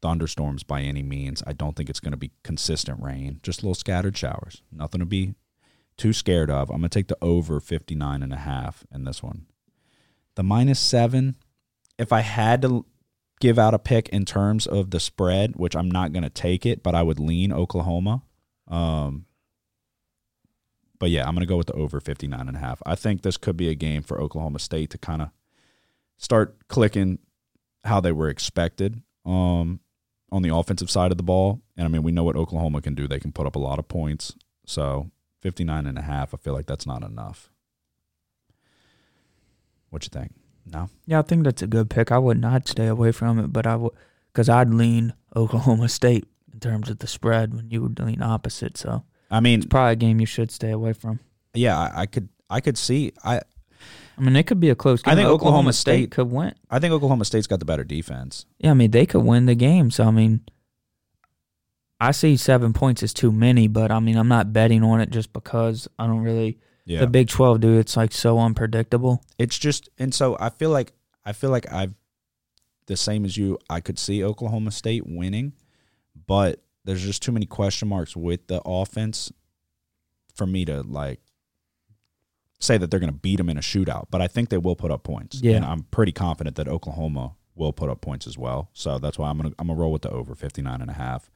Speaker 2: thunderstorms by any means. I don't think it's going to be consistent rain, just little scattered showers. Nothing to be too scared of. I'm going to take the over 59 and a half in this one. The minus 7, if I had to give out a pick in terms of the spread, which I'm not going to take it, but I would lean Oklahoma. Um, but yeah, I'm going to go with the over 59 and a half. I think this could be a game for Oklahoma State to kind of start clicking how they were expected um, on the offensive side of the ball. And I mean, we know what Oklahoma can do. They can put up a lot of points. So 59 and a half, I feel like that's not enough. What you think? No?
Speaker 3: Yeah, I think that's a good pick. I would not stay away from it, but I would because I'd lean Oklahoma State in terms of the spread when you would lean opposite. So
Speaker 2: I mean,
Speaker 3: it's probably a game you should stay away from.
Speaker 2: yeah, I, I could I could see I
Speaker 3: I mean, it could be a close game.
Speaker 2: I think Oklahoma
Speaker 3: State,
Speaker 2: State-
Speaker 3: could win.
Speaker 2: I think Oklahoma State's got the better defense.
Speaker 3: Yeah, I mean they could win the game. So I mean, I see seven points as too many, but I mean I'm not betting on it just because I don't really.
Speaker 2: Yeah.
Speaker 3: The Big Twelve, dude, it's like so unpredictable.
Speaker 2: it's just and so I feel like I feel like I've the same as you. I could see Oklahoma State winning, but there's just too many question marks with the offense for me to like say that they're going to beat them in a shootout. But I think they will put up points.
Speaker 3: Yeah.
Speaker 2: and I'm pretty confident that Oklahoma will put up points as well. So that's why I'm gonna I'm gonna roll with the over 59 and a half.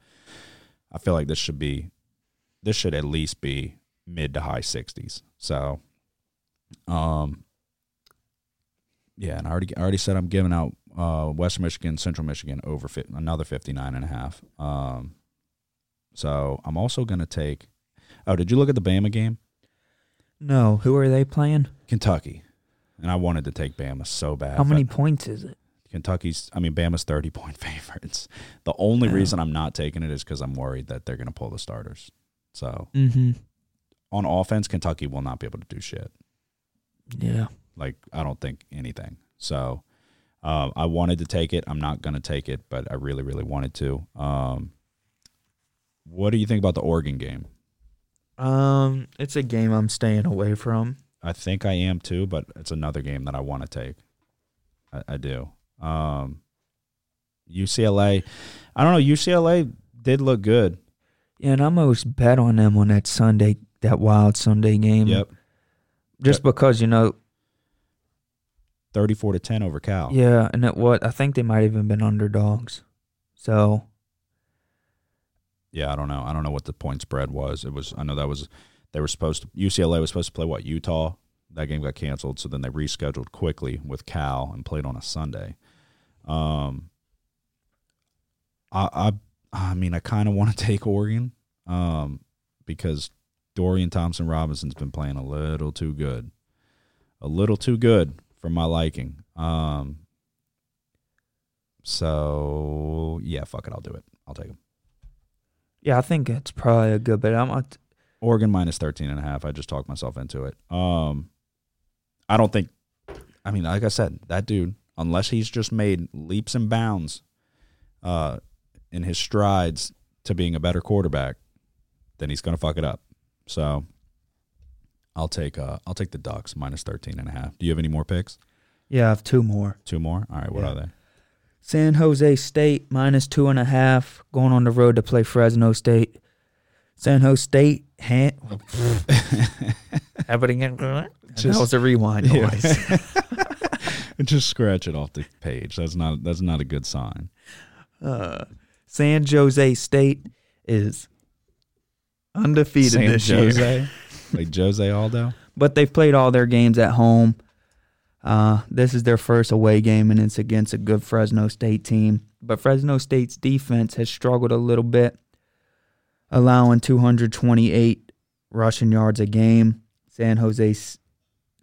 Speaker 2: I feel like this should be this should at least be mid to high 60s. So, um, yeah, and I already I already said I'm giving out uh, Western Michigan, Central Michigan over fi- another 59 and a half. Um, so I'm also going to take. Oh, did you look at the Bama game?
Speaker 3: No, who are they playing?
Speaker 2: Kentucky, and I wanted to take Bama so bad.
Speaker 3: How many points is it?
Speaker 2: Kentucky's? I mean, Bama's 30 point favorites. The only reason I'm not taking it is because I'm worried that they're going to pull the starters. So
Speaker 3: Mm-hmm.
Speaker 2: on offense, Kentucky will not be able to do shit.
Speaker 3: Yeah.
Speaker 2: Like I don't think anything. So uh, I wanted to take it. I'm not going to take it, but I really, really wanted to. Um, what do you think about the Oregon game?
Speaker 3: Um, it's a game I'm staying away from.
Speaker 2: I think I am too, but it's another game that I want to take. I, I do. Um, UCLA, I don't know. UCLA did look good.
Speaker 3: Yeah, and I'm always bet on them on that Sunday, that wild Sunday game.
Speaker 2: Yep,
Speaker 3: Just because you know,
Speaker 2: thirty-four to ten over Cal.
Speaker 3: yeah, and it what I think they might have even been underdogs. So
Speaker 2: Yeah, I don't know. I don't know what the point spread was. It was. I know that was They were supposed to UCLA was supposed to play what Utah. That game got canceled, so then they rescheduled quickly with Cal and played on a Sunday. Um, I I, I mean, I kind of want to take Oregon, um, because Dorian Thompson Robinson's been playing a little too good, a little too good for my liking. Um, so yeah, fuck it, I'll do it. I'll take him.
Speaker 3: Yeah, I think it's probably a good bet. I'm not,
Speaker 2: Oregon minus 13 and a half. I just talked myself into it. Um, I don't think, I mean, like I said, that dude, unless he's just made leaps and bounds uh, in his strides to being a better quarterback, then he's going to fuck it up. So I'll take uh, I'll take the Ducks minus 13 and a half. Do you have any more picks?
Speaker 3: yeah, I have two more.
Speaker 2: Two more? All right, what
Speaker 3: Yeah.
Speaker 2: are they?
Speaker 3: San Jose State minus two and a half, going on the road to play Fresno State. San Jose State, ha- have it again. that
Speaker 2: Just-
Speaker 3: was a rewind
Speaker 2: Yeah. just scratch it off the page. That's not that's not a good sign.
Speaker 3: Uh, San Jose State is undefeated
Speaker 2: San
Speaker 3: this year,
Speaker 2: Jose, like Jose Aldo.
Speaker 3: but they've played all their games at home. Uh, this is their first away game, and it's against a good Fresno State team. But Fresno State's defense has struggled a little bit, allowing 228 rushing yards a game. San Jose,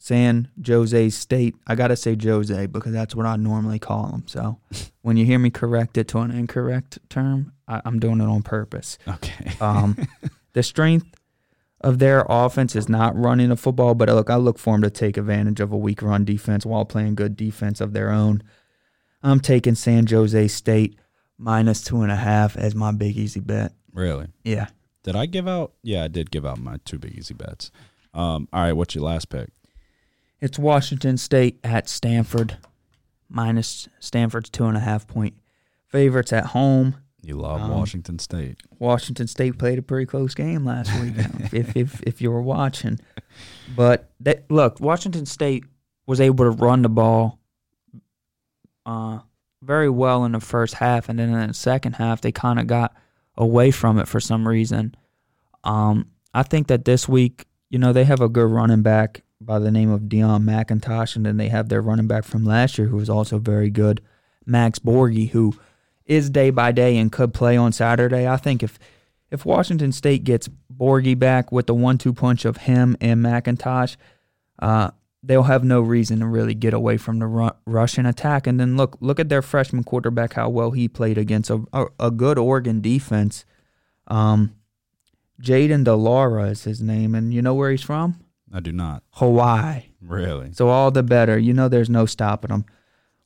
Speaker 3: San Jose State. I gotta say Jose because that's what I normally call them. So when you hear me correct it to an incorrect term, I, I'm doing it on purpose.
Speaker 2: Okay.
Speaker 3: Um, the strength of their offense is not running the football, but look, I look for them to take advantage of a weak run defense while playing good defense of their own. I'm taking San Jose State minus two and a half as my big easy bet.
Speaker 2: Really?
Speaker 3: Yeah.
Speaker 2: Did I give out? Yeah, I did give out my two big easy bets. Um, all right, what's your last pick?
Speaker 3: It's Washington State at Stanford, minus Stanford's two and a half point favorites at home.
Speaker 2: You love
Speaker 3: Um,
Speaker 2: Washington State.
Speaker 3: Washington State played a pretty close game last week, if, if if you were watching. But they, look, Washington State was able to run the ball uh, very well in the first half, and then in the second half they kind of got away from it for some reason. Um, I think that this week, you know, they have a good running back by the name of Deon McIntosh, and then they have their running back from last year who was also very good, Max Borghi, who is day by day and could play on Saturday. I think if if Washington State gets Borghi back with the one-two punch of him and McIntosh, uh, they'll have no reason to really get away from the ru- Russian attack. And then look look at their freshman quarterback, how well he played against a a, a good Oregon defense. Um, Jayden de Laura is his name, and you know where he's from?
Speaker 2: I do not.
Speaker 3: Hawaii.
Speaker 2: Really?
Speaker 3: So all the better. You know, there's no stopping them.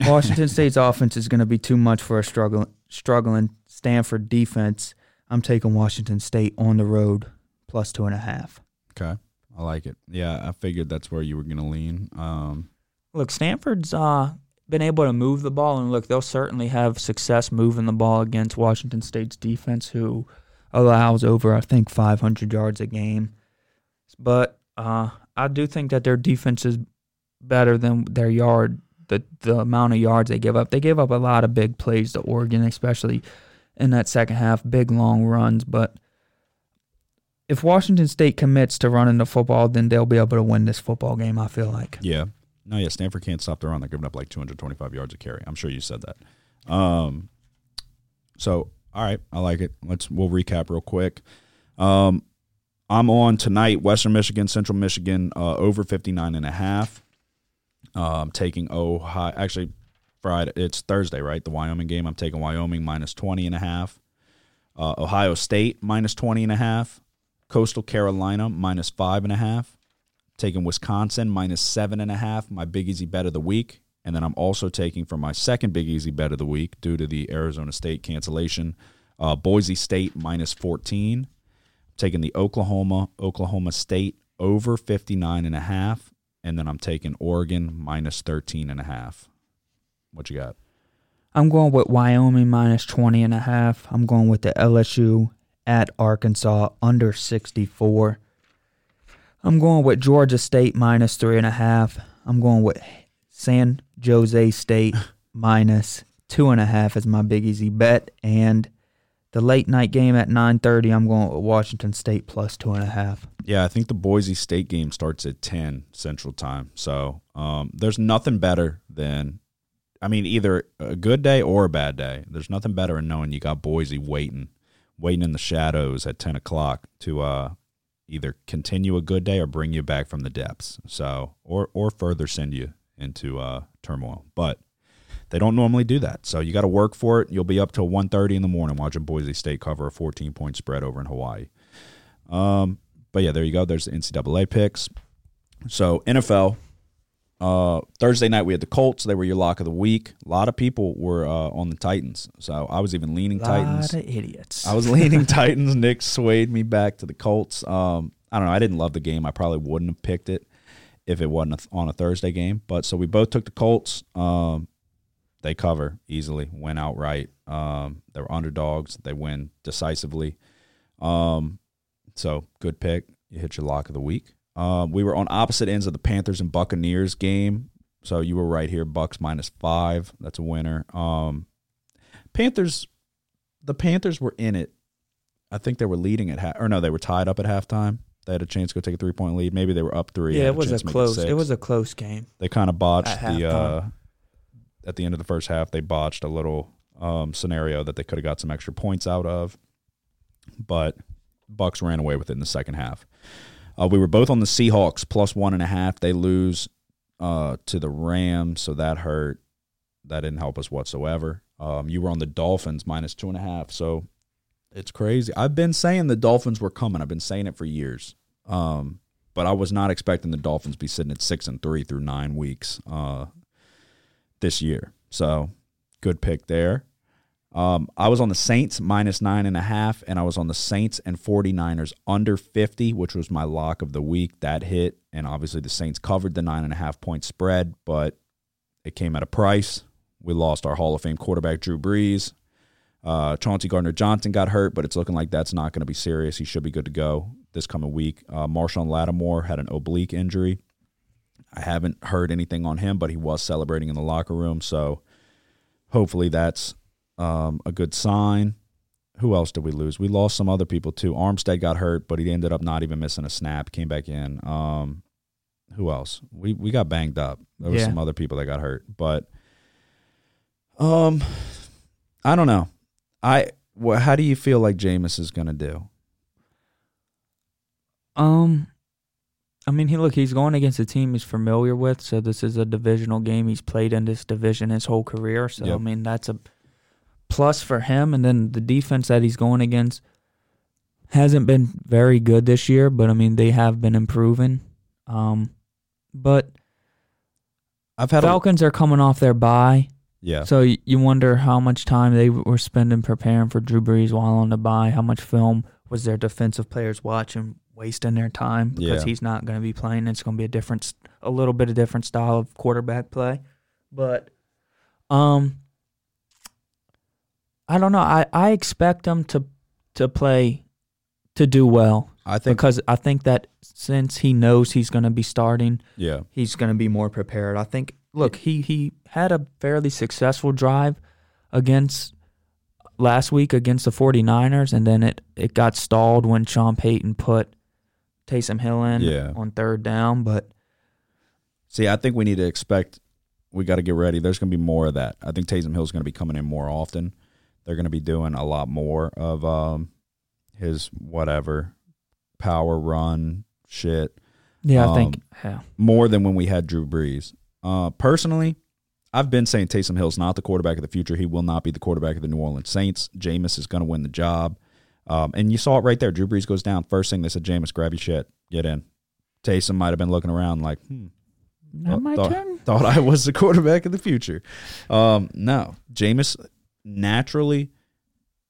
Speaker 3: Washington State's offense is going to be too much for a struggling struggling Stanford defense. I'm taking Washington State on the road plus two and a half.
Speaker 2: Okay. I like it. Yeah, I figured that's where you were going to lean. Um,
Speaker 3: Look, Stanford's uh, been able to move the ball, and look, they'll certainly have success moving the ball against Washington State's defense, who allows over, I think, 500 yards a game. But uh, I do think that their defense is better than their yard, the the amount of yards they give up. They gave up a lot of big plays to Oregon, especially in that second half, big long runs. But if Washington State commits to running the football, then they'll be able to win this football game. I feel like.
Speaker 2: yeah. No, yeah, Stanford can't stop the run. They're giving up like 225 yards a carry. I'm sure you said that. Um, so, all right, I like it. Let's we'll recap real quick. Um, I'm on tonight, Western Michigan, Central Michigan, uh, over 59 and a half. I'm taking Ohio. Actually, Friday. It's Thursday, right? The Wyoming game. I'm taking Wyoming minus 20 and a half. Uh, Ohio State minus 20 and a half. Coastal Carolina minus five and a half. Taking Wisconsin minus seven and a half. My big easy bet of the week. And then I'm also taking for my second big easy bet of the week due to the Arizona State cancellation. Uh, Boise State minus 14 taking the Oklahoma Oklahoma State over 59 and a half and then I'm taking Oregon minus 13 and a half. What you got?
Speaker 3: I'm going with Wyoming minus 20 and a half. I'm going with the LSU at Arkansas under 64. I'm going with Georgia State minus three and a half. I'm going with San Jose State minus two and a half as my big easy bet. And the late night game at nine thirty. I'm going with Washington State plus two and a half.
Speaker 2: Yeah, I think the Boise State game starts at 10 Central Time. So um, there's nothing better than, I mean, either a good day or a bad day. There's nothing better than knowing you got Boise waiting, waiting in the shadows at 10 o'clock to uh, either continue a good day or bring you back from the depths. So, or, or further send you into uh, turmoil. But they don't normally do that. So you got to work for it. You'll be up till 1.30 in the morning watching Boise State cover a 14 point spread over in Hawaii. Um, but yeah, there you go. There's the NCAA picks. So NFL. Uh, Thursday night we had the Colts. They were your lock of the week. A lot of people were uh, on the Titans, so I was even leaning Titans.
Speaker 3: lot of idiots.
Speaker 2: I was leaning Titans. Nick swayed me back to the Colts. Um, I don't know. I didn't love the game. I probably wouldn't have picked it if it wasn't on a Thursday game. But so we both took the Colts. Um, they cover easily, win outright. Um, they were underdogs. They win decisively. Um, so good pick. You hit your lock of the week. Um, we were on opposite ends of the Panthers and Buccaneers game. So you were right here. Bucks minus five. That's a winner. Um, Panthers. The Panthers were in it. I think they were leading at half, or no, they were tied up at halftime. They had a chance to go take a three point lead. Maybe they were up three.
Speaker 3: yeah, it was a close.
Speaker 2: six
Speaker 3: It was a close game.
Speaker 2: they kind of botched the uh. At the end of the first half. They botched a little um, scenario that they could have got some extra points out of, but Bucks ran away with it in the second half. Uh, we were both on the Seahawks plus one and a half. They lose uh, to the Rams, so that hurt. That didn't help us whatsoever. Um, you were on the Dolphins minus two and a half, so it's crazy. I've been saying the Dolphins were coming. I've been saying it for years. Um, but I was not expecting the Dolphins be sitting at six and three through nine weeks uh, this year. So good pick there. Um, I was on the Saints minus nine and a half, and I was on the Saints and 49ers under 50, which was my lock of the week. That hit, and obviously the Saints covered the nine and a half point spread, but it came at a price. We lost our Hall of Fame quarterback, Drew Brees. Uh, Chauncey Gardner Johnson got hurt, but it's looking like that's not going to be serious. He should be good to go this coming week. Uh, Marshon Lattimore had an oblique injury. I haven't heard anything on him, but he was celebrating in the locker room, so hopefully that's um, a good sign. Who else did we lose? We lost some other people too. Armstead got hurt, but he ended up not even missing a snap. Came back in. Um, who else? We we got banged up. There was
Speaker 3: Yeah.
Speaker 2: some other people that got hurt, but um, I don't know. I wha how do you feel like Jameis is gonna do?
Speaker 3: Um, I mean, he look, he's going against a team he's familiar with, so this is a divisional game. He's played in this division his whole career, so I mean that's a plus for him. And then the defense that he's going against hasn't been very good this year, but I mean they have been improving. Um, but
Speaker 2: I've had a,
Speaker 3: Falcons are coming off their bye,
Speaker 2: yeah.
Speaker 3: so y- you wonder how much time they were spending preparing for Drew Brees while on the bye. How much film was their defensive players watching, wasting their time because
Speaker 2: Yeah.
Speaker 3: he's not going to be playing. It's going to be a different, a little bit of different style of quarterback play. But, um, I don't know. I I expect them to to play to do well
Speaker 2: I think
Speaker 3: because I think that since he knows he's going to be starting
Speaker 2: yeah.
Speaker 3: he's going to be more prepared. I think. Look, he he had a fairly successful drive against last week against the 49ers and then it it got stalled when Sean Payton put Taysom Hill in
Speaker 2: Yeah.
Speaker 3: on third down, but
Speaker 2: See, I think we need to expect. We got to get ready. There's going to be more of that. I think Taysom Hill's going to be coming in more often. They're going to be doing a lot more of um, his whatever power run shit
Speaker 3: yeah, I
Speaker 2: Um,
Speaker 3: think yeah.
Speaker 2: more than when we had Drew Brees. Uh, personally, I've been saying Taysom Hill's not the quarterback of the future. He will not be the quarterback of the New Orleans Saints. Jameis is going to win the job. Um, and you saw it right there. Drew Brees goes down. First thing they said, Jameis, grab your shit, get in. Taysom might have been looking around like, hmm,
Speaker 3: Not my
Speaker 2: thought,
Speaker 3: turn.
Speaker 2: thought I was the quarterback of the future. Um, no, Jameis naturally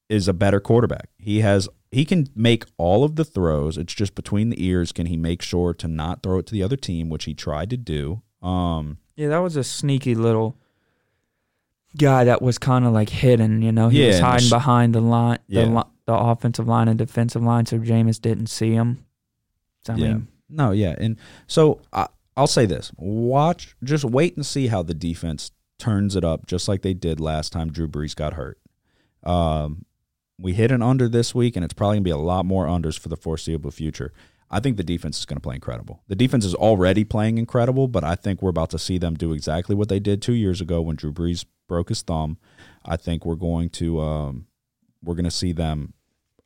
Speaker 2: is a better quarterback. He has he can make all of the throws. It's just between the ears. Can he make sure to not throw it to the other team, which he tried to do? Um,
Speaker 3: Yeah, that was a sneaky little guy that was kind of like hidden, you know. He
Speaker 2: Yeah,
Speaker 3: was
Speaker 2: the
Speaker 3: hiding
Speaker 2: sh-
Speaker 3: behind the line, the
Speaker 2: Yeah.
Speaker 3: The offensive line and defensive line so Jameis didn't see him. So, I
Speaker 2: yeah.
Speaker 3: mean,
Speaker 2: no, yeah, and so I, I'll say this: watch, just wait and see how the defense turns it up, just like they did last time Drew Brees got hurt. Um, We hit an under this week, and it's probably going to be a lot more unders for the foreseeable future. I think the defense is going to play incredible. The defense is already playing incredible, but I think we're about to see them do exactly what they did two years ago when Drew Brees broke his thumb. I think we're going to um, we're going to see them.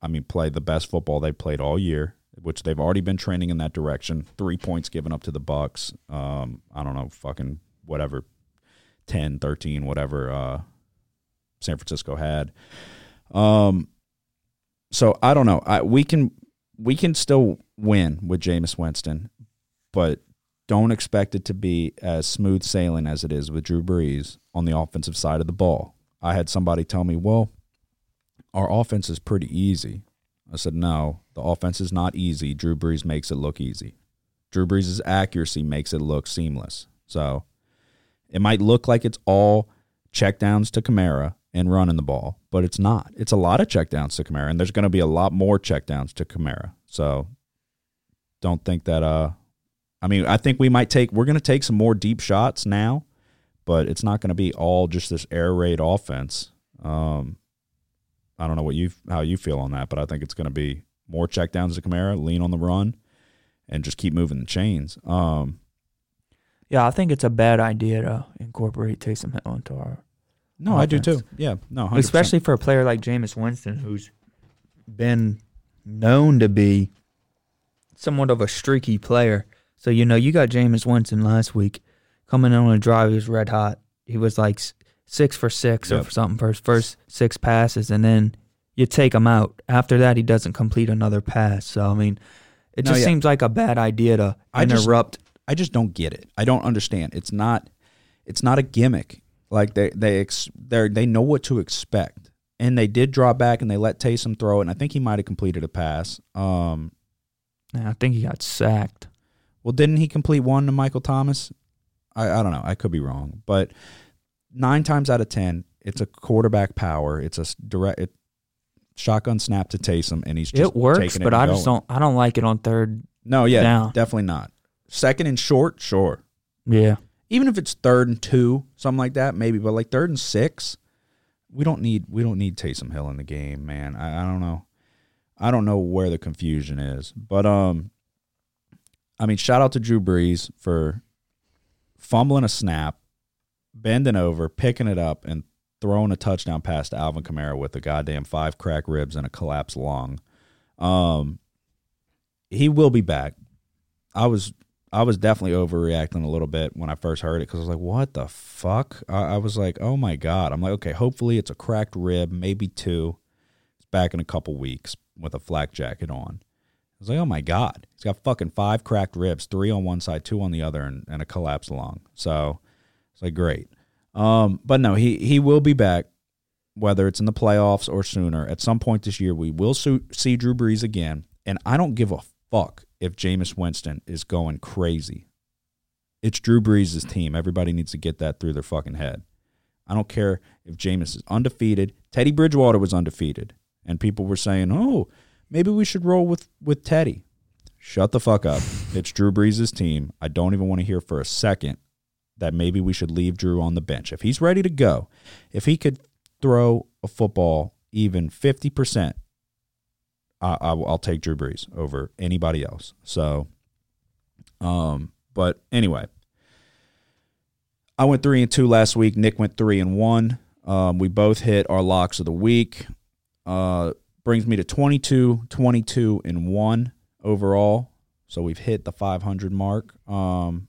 Speaker 2: I mean, play the best football they've played all year, which they've already been training in that direction. Three points given up to the Bucks. Um, I don't know, fucking whatever, 10, 13, whatever. Uh, San Francisco had. Um, so I don't know. I, we can we can still win with Jameis Winston, but don't expect it to be as smooth sailing as it is with Drew Brees on the offensive side of the ball. I had somebody tell me, "Well, our offense is pretty easy." I said, "No, the offense is not easy. Drew Brees makes it look easy. Drew Brees' accuracy makes it look seamless. So it might look like it's all checkdowns to Kamara, and running the ball, but it's not. It's a lot of checkdowns to Kamara, and there's going to be a lot more checkdowns to Kamara. So don't think that. Uh, I mean, I think we might take. We're going to take some more deep shots now, but it's not going to be all just this air raid offense. Um, I don't know what you how you feel on that, but I think it's going to be more checkdowns to Kamara, lean on the run, and just keep moving the chains. Um,
Speaker 3: Yeah, I think it's a bad idea to incorporate Taysom Hill into our
Speaker 2: no, I do too. Yeah, no, 100%.
Speaker 3: especially for a player like Jameis Winston, who's been known to be somewhat of a streaky player. So you know, you got Jameis Winston last week coming on a drive. He was red hot. He was like six for six
Speaker 2: Yep.
Speaker 3: or something for his first six passes, and then you take him out. After that, he doesn't complete another pass. So I mean, it
Speaker 2: No,
Speaker 3: just
Speaker 2: yeah.
Speaker 3: seems like a bad idea to
Speaker 2: I just-
Speaker 3: interrupt.
Speaker 2: I just don't get it. I don't understand. It's not it's not a gimmick. Like they they ex, they they know what to expect. And they did draw back and they let Taysom throw it and I think he might have completed a pass. Um
Speaker 3: I think he got sacked.
Speaker 2: well didn't he complete one to Michael Thomas? I I don't know. I could be wrong, but 9 times out of 10 it's a quarterback power. It's a direct it, shotgun snap to Taysom and he's just
Speaker 3: It works,
Speaker 2: it
Speaker 3: but
Speaker 2: and
Speaker 3: I just
Speaker 2: going.
Speaker 3: don't. I don't like it on third.
Speaker 2: No, yeah,
Speaker 3: down.
Speaker 2: definitely not. Second and short, sure.
Speaker 3: Yeah.
Speaker 2: even if it's third and two, something like that, maybe. But like third and six, we don't need we don't need Taysom Hill in the game, man. I, I don't know. I don't know where the confusion is, but um, I mean, shout out to Drew Brees for fumbling a snap, bending over, picking it up, and throwing a touchdown pass to Alvin Kamara with a goddamn five crack ribs and a collapsed lung. Um, he will be back. I was I was definitely overreacting a little bit when I first heard it because I was like, "What the fuck?" I, I was like, "Oh my god!" I'm like, "Okay, hopefully it's a cracked rib, maybe two. It's back in a couple weeks with a flak jacket on." I was like, "Oh my god!" He's got fucking five cracked ribs, three on one side, two on the other, and, and a collapsed lung. So like great. Um, but no, he he will be back, whether it's in the playoffs or sooner. At some point this year, we will see Drew Brees again, and I don't give a fuck if Jameis Winston is going crazy. It's Drew Brees' team. Everybody needs to get that through their fucking head. I don't care if Jameis is undefeated. Teddy Bridgewater was undefeated, and people were saying, "Oh, maybe we should roll with with Teddy." Shut the fuck up. It's Drew Brees' team. I don't even want to hear for a second that maybe we should leave Drew on the bench. If he's ready to go, if he could throw a football even 50%, I, I, will- I'll take Drew Brees over anybody else. So, um, but anyway, I went three and two last week. Nick went three and one. Um, we both hit our locks of the week. Uh, brings me to 22, 22 and one overall. So we've hit the 500 mark. Um,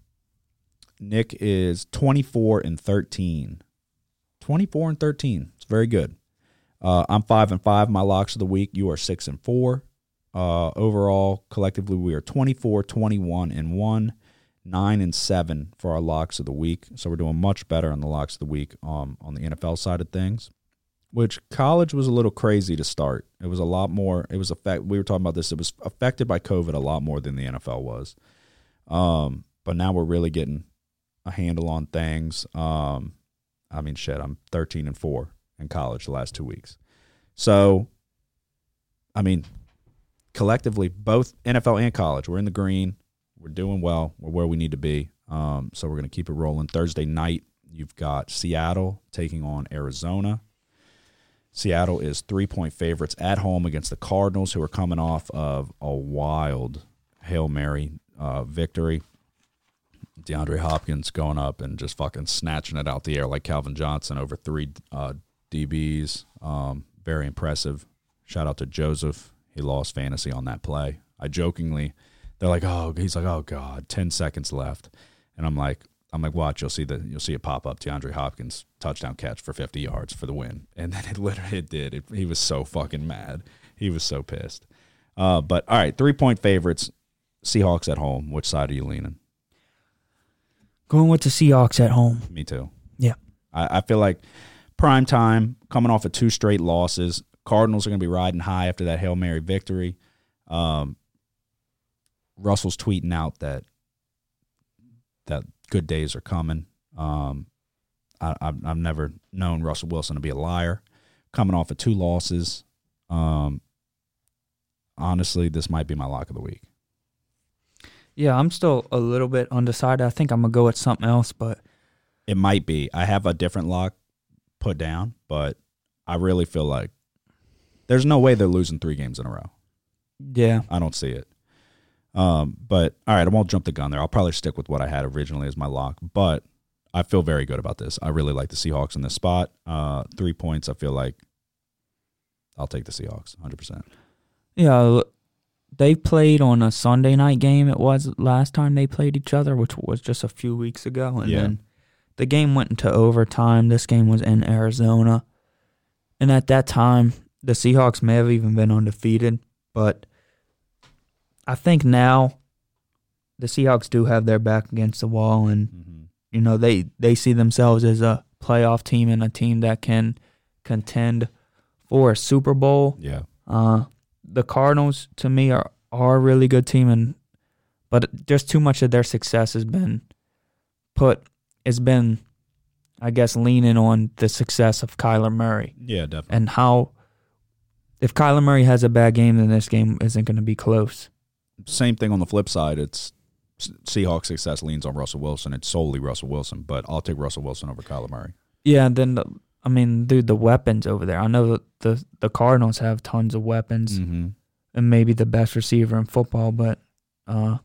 Speaker 2: Nick is 24 and 13. 24 and 13. It's very good. Uh, I'm five and five. My locks of the week. You are six and four. Uh, overall, collectively, we are 24, 21 and one, nine and seven for our locks of the week. So we're doing much better on the locks of the week um, on the NFL side of things. Which college was a little crazy to start. It was a lot more. It was affect. We were talking about this. It was affected by COVID a lot more than the NFL was. Um, but now we're really getting a handle on things. Um, I mean, shit. I'm 13 and four in college the last two weeks. So, I mean, collectively, both NFL and college, we're in the green. We're doing well. We're where we need to be. Um, so we're going to keep it rolling. Thursday night, you've got Seattle taking on Arizona. Seattle is three point favorites at home against the Cardinals, who are coming off of a wild Hail Mary uh, victory. DeAndre Hopkins going up and just fucking snatching it out the air like Calvin Johnson over three uh, DBs. Um, very impressive. Shout out to Joseph. He lost fantasy on that play. I jokingly, they're like, "Oh, he's like, oh god, ten seconds left," and I'm like, I'm like, watch, you'll see the you'll see it pop up. DeAndre Hopkins touchdown catch for 50 yards for the win, and then it literally it did. It, he was so fucking mad. He was so pissed. Uh, but all right, three point favorites. Seahawks at home. Which side are you leaning?
Speaker 3: Going with the Seahawks at home.
Speaker 2: Me too.
Speaker 3: Yeah.
Speaker 2: I, I feel like prime time coming off of two straight losses. Cardinals are going to be riding high after that hail mary victory. Um, Russell's tweeting out that that good days are coming. Um, I, I've, I've never known Russell Wilson to be a liar. Coming off of two losses, um, honestly, this might be my lock of the week.
Speaker 3: Yeah, I'm still a little bit undecided. I think I'm gonna go with something else, but
Speaker 2: It might be. I have a different lock put down, but I really feel like there's no way they're losing three games in a row.
Speaker 3: yeah,
Speaker 2: I don't see it. Um, but all right, I won't jump the gun there. I'll probably stick with what I had originally as my lock, but I feel very good about this. I really like the Seahawks in this spot. Uh, three points. I feel like I'll take the Seahawks 100%.
Speaker 3: yeah. They played on a Sunday night game. It was last time they played each other, which was just a few weeks ago, and
Speaker 2: Yeah.
Speaker 3: then the game went into overtime. This game was in Arizona, and at that time, the Seahawks may have even been undefeated, but I think now the Seahawks do have their back against the wall, and
Speaker 2: Mm-hmm.
Speaker 3: you know they they see themselves as a playoff team and a team that can contend for a Super Bowl.
Speaker 2: Yeah.
Speaker 3: Uh, the Cardinals to me are are a really good team, and but just too much of their success has been put It's been, I guess, leaning on the success of Kyler Murray
Speaker 2: Yeah, definitely.
Speaker 3: and how if Kyler Murray has a bad game, then this game isn't going to be close.
Speaker 2: Same thing on the flip side. It's Seahawks success leans on Russell Wilson. It's solely Russell Wilson, but I'll take Russell Wilson over Kyler Murray.
Speaker 3: Yeah, and then the, I mean, dude, the weapons over there. I know the the Cardinals have tons of weapons
Speaker 2: Mm-hmm.
Speaker 3: and maybe the best receiver in football, but uh,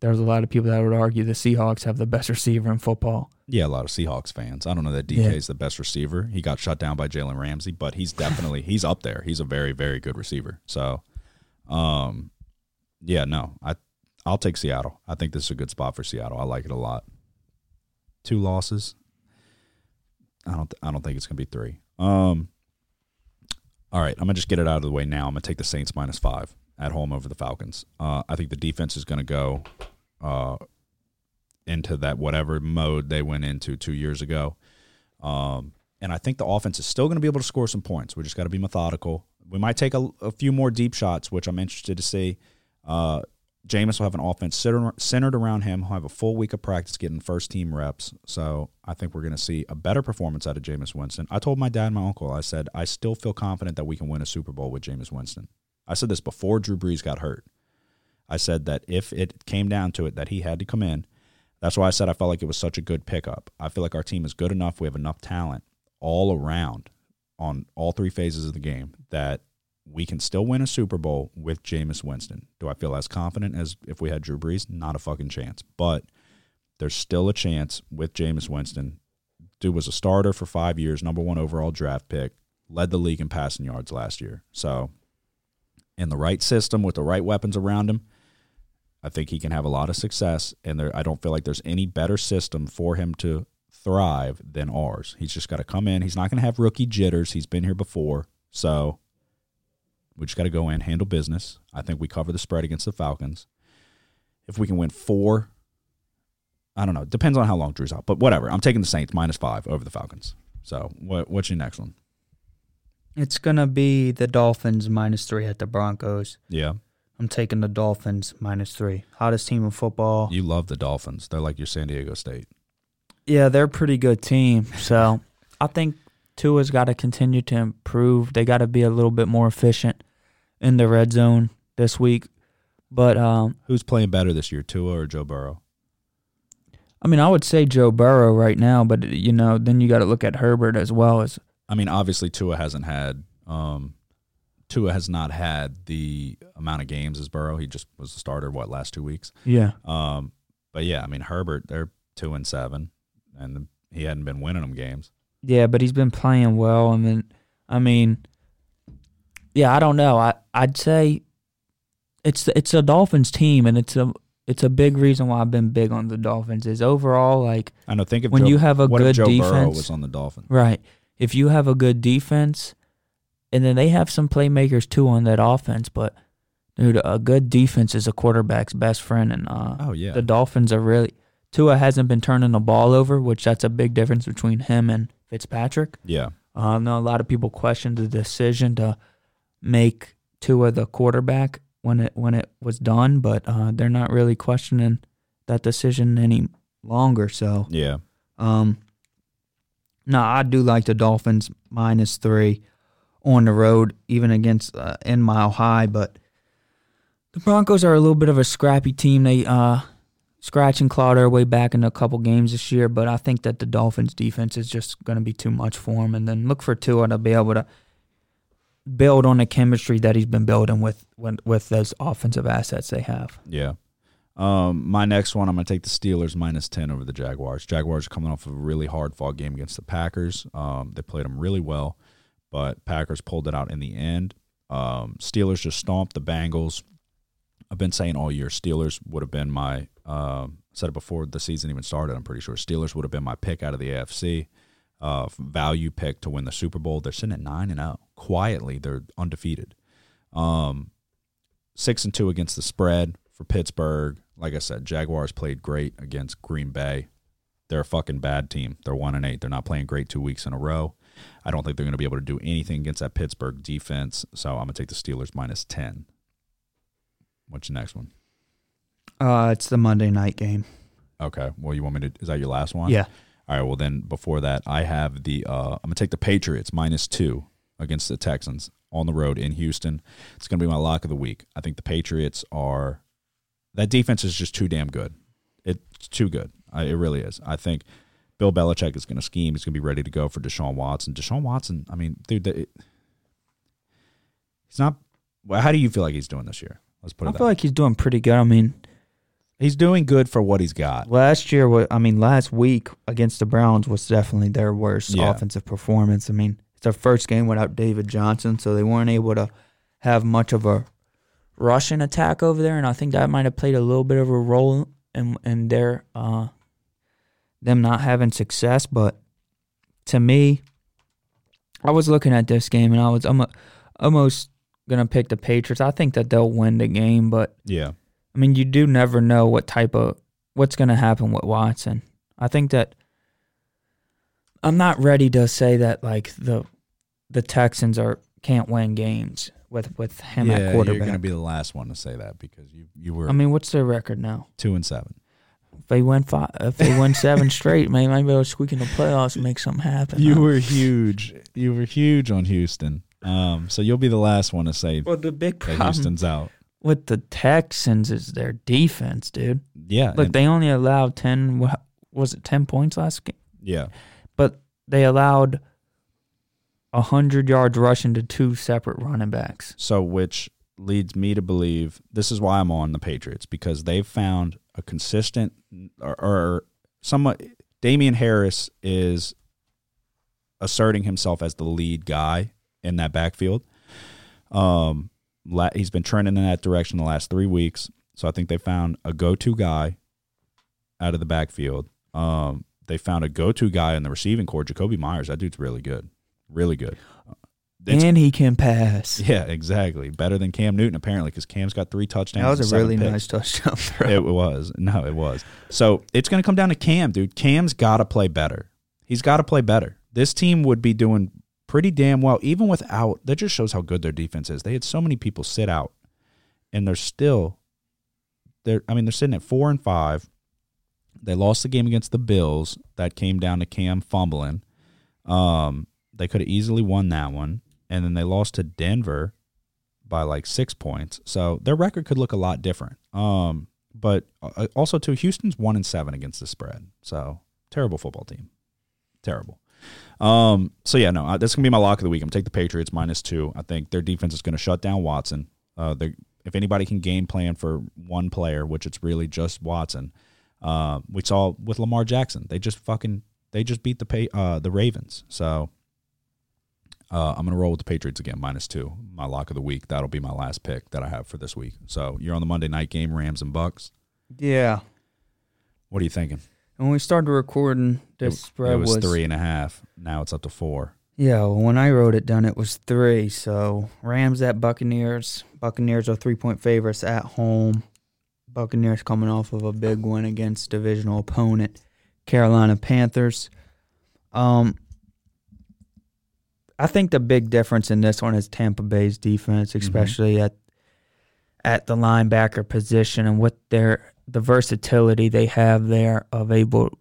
Speaker 3: there's a lot of people that would argue the Seahawks have the best receiver in football.
Speaker 2: Yeah, a lot of Seahawks fans. I don't know that DK
Speaker 3: Yeah.
Speaker 2: is the best receiver. He got shut down by Jalen Ramsey, but he's definitely he's up there. He's a very very good receiver. So, um, yeah, no, I I'll take Seattle. I think this is a good spot for Seattle. I like it a lot. Two losses. I don't I don't think it's gonna be three. Um. All right, I'm gonna just get it out of the way now. I'm gonna take the Saints minus five at home over the Falcons. Uh, I think the defense is gonna go. Uh, into that whatever mode they went into two years ago. Um, and I think the offense is still going to be able to score some points. We just got to be methodical. We might take a, a few more deep shots, which I'm interested to see. Uh, Jameis will have an offense centered, around him. He'll have a full week of practice getting first team reps. So I think we're going to see a better performance out of Jameis Winston. I told my dad and my uncle, I said, I still feel confident that we can win a Super Bowl with Jameis Winston. I said this before Drew Brees got hurt. I said that if it came down to it, that he had to come in, that's why I said I felt like it was such a good pickup. I feel like our team is good enough. We have enough talent all around on all three phases of the game that we can still win a Super Bowl with Jameis Winston. Do I feel as confident as if we had Drew Brees? Not a fucking chance. But there's still a chance with Jameis Winston. Dude was a starter for five years, number one overall draft pick, led the league in passing yards last year. So, in the right system with the right weapons around him, I think he can have a lot of success, and there, I don't feel like there's any better system for him to thrive than ours. He's just got to come in. He's not going to have rookie jitters. He's been here before, so we just got to go in, handle business. I think we cover the spread against the Falcons. If we can win four, I don't know. Depends on how long Drew's out, but whatever. I'm taking the Saints minus five over the Falcons. So, what, what's your next one?
Speaker 3: It's gonna be the Dolphins minus three at the Broncos.
Speaker 2: Yeah,
Speaker 3: I'm taking the Dolphins minus three. Hottest team in football.
Speaker 2: you love the Dolphins. They're like your San Diego State.
Speaker 3: Yeah, they're a pretty good team. So I think Tua's got to continue to improve. They got to be a little bit more efficient in the red zone this week. But um,
Speaker 2: Who's playing better this year, Tua or Joe Burrow?
Speaker 3: I mean, I would say Joe Burrow right now, but you know, then you got to look at Herbert as well as
Speaker 2: I mean, obviously Tua hasn't had um, Tua has not had the amount of games as Burrow. He just was the starter what last two weeks.
Speaker 3: Yeah.
Speaker 2: Um, but yeah, I mean Herbert, they're two and seven, and he hadn't been winning them games.
Speaker 3: Yeah, but he's been playing well. I mean, I mean, yeah, I don't know. I I'd say it's it's a Dolphins team, and it's a it's a big reason why I've been big on the Dolphins. Is overall like
Speaker 2: I know. Think of
Speaker 3: When
Speaker 2: Joe,
Speaker 3: you have a
Speaker 2: what if
Speaker 3: good
Speaker 2: Joe Burrow
Speaker 3: defense-
Speaker 2: was on the Dolphins.
Speaker 3: right. If you have a good defense, and then they have some playmakers too on that offense, but dude, a good defense is a quarterback's best friend, and uh,
Speaker 2: Oh yeah,
Speaker 3: the Dolphins are really Tua hasn't been turning the ball over, which that's a big difference between him and Fitzpatrick.
Speaker 2: yeah,
Speaker 3: Uh, I know a lot of people questioned the decision to make Tua the quarterback when it when it was done, but uh, they're not really questioning that decision any longer. So,
Speaker 2: yeah.
Speaker 3: um, no, I do like the Dolphins minus three on the road, even against uh, in Mile High. But the Broncos are a little bit of a scrappy team. They uh, scratch and claw their way back in a couple games this year, but I think that the Dolphins' defense is just going to be too much for them. And then look for Tua to be able to build on the chemistry that he's been building with with, with those offensive assets they have.
Speaker 2: Yeah. Um, my next one, I'm going to take the Steelers minus 10 over the Jaguars. Jaguars are coming off of a really hard fought game against the Packers. Um, they played them really well, but Packers pulled it out in the end. Um, Steelers just stomped the Bengals. I've been saying all year Steelers would have been my, um, said it before the season even started, I'm pretty sure. Steelers would have been my pick out of the AFC. Uh, value pick to win the Super Bowl. They're sitting at 9 and 0. Quietly, they're undefeated. Um, six and two against the spread for Pittsburgh. Like I said, Jaguars played great against Green Bay. They're a fucking bad team. They're one and eight. They're not playing great two weeks in a row. I don't think they're going to be able to do anything against that Pittsburgh defense. So I'm going to take the Steelers minus ten. What's the next one?
Speaker 3: Uh, it's the Monday night game.
Speaker 2: Okay. Well, you want me to? Is that your last one?
Speaker 3: Yeah.
Speaker 2: All right. Well, then before that, I have the. Uh, I'm gonna take the Patriots minus two against the Texans on the road in Houston. It's gonna be my lock of the week. I think the Patriots are. That defense is just too damn good. It's too good. I, it really is. I think Bill Belichick is going to scheme. He's going to be ready to go for Deshaun Watson. Deshaun Watson. I mean, dude, the, it, he's not. Well, how do you feel like he's doing this year? Let's put it
Speaker 3: I feel
Speaker 2: way.
Speaker 3: like he's doing pretty good. I mean,
Speaker 2: he's doing good for what he's got.
Speaker 3: last year, I mean, last week against the Browns was definitely their worst
Speaker 2: Yeah.
Speaker 3: offensive performance. I mean, their first game without David Johnson, so they weren't able to have much of a rushing attack over there, and I think that might have played a little bit of a role in in their uh, them not having success. But to me, I was looking at this game and I was I'm almost gonna pick the Patriots. I think that they'll win the game, but
Speaker 2: Yeah.
Speaker 3: I mean, you do never know what type of what's going to happen with Watson. I think that I'm not ready to say that like the the Texans are can't win games with with him
Speaker 2: yeah,
Speaker 3: at quarterback.
Speaker 2: you're going to be the last one to say that because you you were
Speaker 3: I mean, what's their record now?
Speaker 2: two and seven.
Speaker 3: If they win five, if they win seven straight, maybe maybe they'll squeak in the playoffs and make something happen.
Speaker 2: You
Speaker 3: huh?
Speaker 2: were huge. You were huge on Houston. Um, so you'll be the last one to say
Speaker 3: well, the big
Speaker 2: that
Speaker 3: problem
Speaker 2: Houston's out.
Speaker 3: with the Texans is their defense, dude.
Speaker 2: Yeah,
Speaker 3: Look, they only allowed ten. wha- Was it ten points last game?
Speaker 2: yeah,
Speaker 3: but they allowed a hundred yards rushing to two separate running backs.
Speaker 2: So, which leads me to believe this is why I'm on the Patriots because they've found a consistent or, or somewhat. Damien Harris is asserting himself as the lead guy in that backfield. Um, he's been trending in that direction the last three weeks. So I think they found a go-to guy out of the backfield. Um, they found a go-to guy in the receiving corps, Jakobi Meyers. That dude's really good, really good. It's-
Speaker 3: and he can pass.
Speaker 2: yeah, exactly. Better than Cam Newton apparently because Cam's got three touchdowns.
Speaker 3: that was a really
Speaker 2: picks.
Speaker 3: nice touchdown throw.
Speaker 2: It was no, it was. So it's going to come down to Cam, dude. Cam's got to play better. He's got to play better. This team would be doing pretty damn well even without. That just shows how good their defense is. They had so many people sit out, and they're still. They're. I mean, they're sitting at four and five. They lost the game against the Bills. That came down to Cam fumbling. Um, they could have easily won that one, and then they lost to Denver by like six points. So their record could look a lot different. Um, but uh, also to Houston's one and seven against the spread. So terrible football team. terrible. Um, so yeah, no, uh, that's gonna be my lock of the week. I'm gonna take the Patriots minus two. I think their defense is gonna shut down Watson. Uh, if anybody can game plan for one player, which it's really just Watson. Uh, we saw with Lamar Jackson, they just fucking they just beat the pay, uh, the Ravens. So uh, I'm gonna roll with the Patriots again, minus two. My lock of the week. That'll be my last pick that I have for this week. So you're on the Monday night game, Rams and Bucks.
Speaker 3: Yeah.
Speaker 2: What are you thinking?
Speaker 3: When we started recording, this
Speaker 2: It-
Speaker 3: spread
Speaker 2: it was, three and a half. Now it's up to four.
Speaker 3: Yeah, well, when I wrote it down, it was three. So Rams at Buccaneers. Buccaneers are three point favorites at home. Buccaneers coming off of a big win against divisional opponent Carolina Panthers. Um, I think the big difference in this one is Tampa Bay's defense, especially at at the linebacker position and what their the versatility they have there of able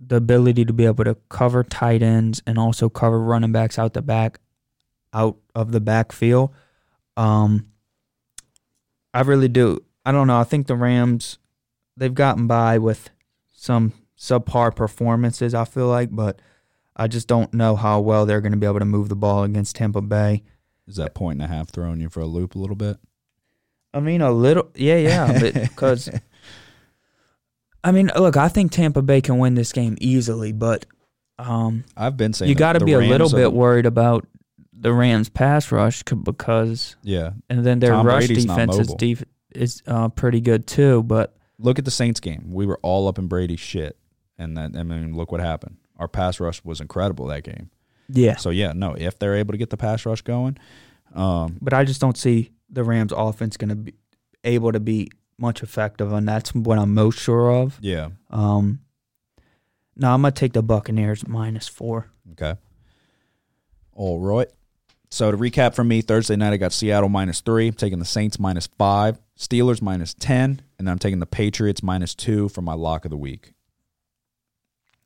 Speaker 3: the ability to be able to cover tight ends and also cover running backs out the back out of the backfield. Um I really do. I don't know. I think the Rams they've gotten by with some subpar performances, I feel like, but I just don't know how well they're going to be able to move the ball against Tampa Bay.
Speaker 2: Is that point and a half throwing you for a loop a little bit?
Speaker 3: I mean, a little, yeah, yeah, because I mean, look, I think Tampa Bay can win this game easily, but um,
Speaker 2: I've been saying
Speaker 3: you got to be a little bit worried about the Rams pass rush because,
Speaker 2: Yeah,
Speaker 3: and then their
Speaker 2: Tom
Speaker 3: rush
Speaker 2: Brady's
Speaker 3: defense is def- is uh, pretty good too. But
Speaker 2: look at the Saints game. We were all up in Brady's shit, and then I mean, look what happened. Our pass rush was incredible that game.
Speaker 3: yeah,
Speaker 2: So yeah, no, if they're able to get the pass rush going, um,
Speaker 3: but I just don't see the Rams offense going to be able to be much effective, and that's what I'm most sure of.
Speaker 2: yeah,
Speaker 3: Um, no, I'm gonna take the Buccaneers minus four.
Speaker 2: okay, all right. So to recap from me, Thursday night I got Seattle minus three, I'm taking the Saints minus five, Steelers minus ten, and then I'm taking the Patriots minus two for my lock of the week.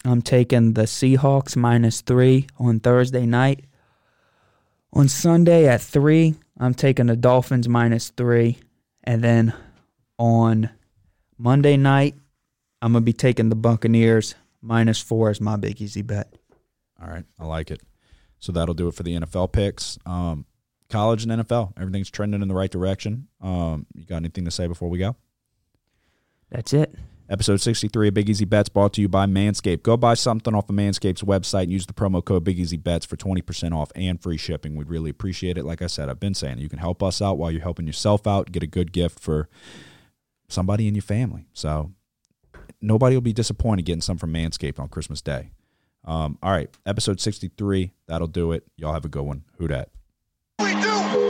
Speaker 3: I'm taking the Seahawks minus three on Thursday night. On Sunday at three, I'm taking the Dolphins minus three. And then on Monday night, I'm going to be taking the Buccaneers minus four as my big easy bet.
Speaker 2: All right, I like it. So that'll do it for the NFL picks. Um, college and NFL, everything's trending in the right direction. Um, you got anything to say before we go?
Speaker 3: That's it.
Speaker 2: Episode 63 of Big Easy Bets brought to you by Manscaped. Go buy something off of Manscaped's website and use the promo code Big Easy Bets for 20% off and free shipping. We'd really appreciate it. Like I said, I've been saying you can help us out while you're helping yourself out, get a good gift for somebody in your family. So nobody will be disappointed getting some from Manscaped on Christmas Day. Um, all right, episode 63. That'll do it. Y'all have a good one. Who dat?
Speaker 1: We do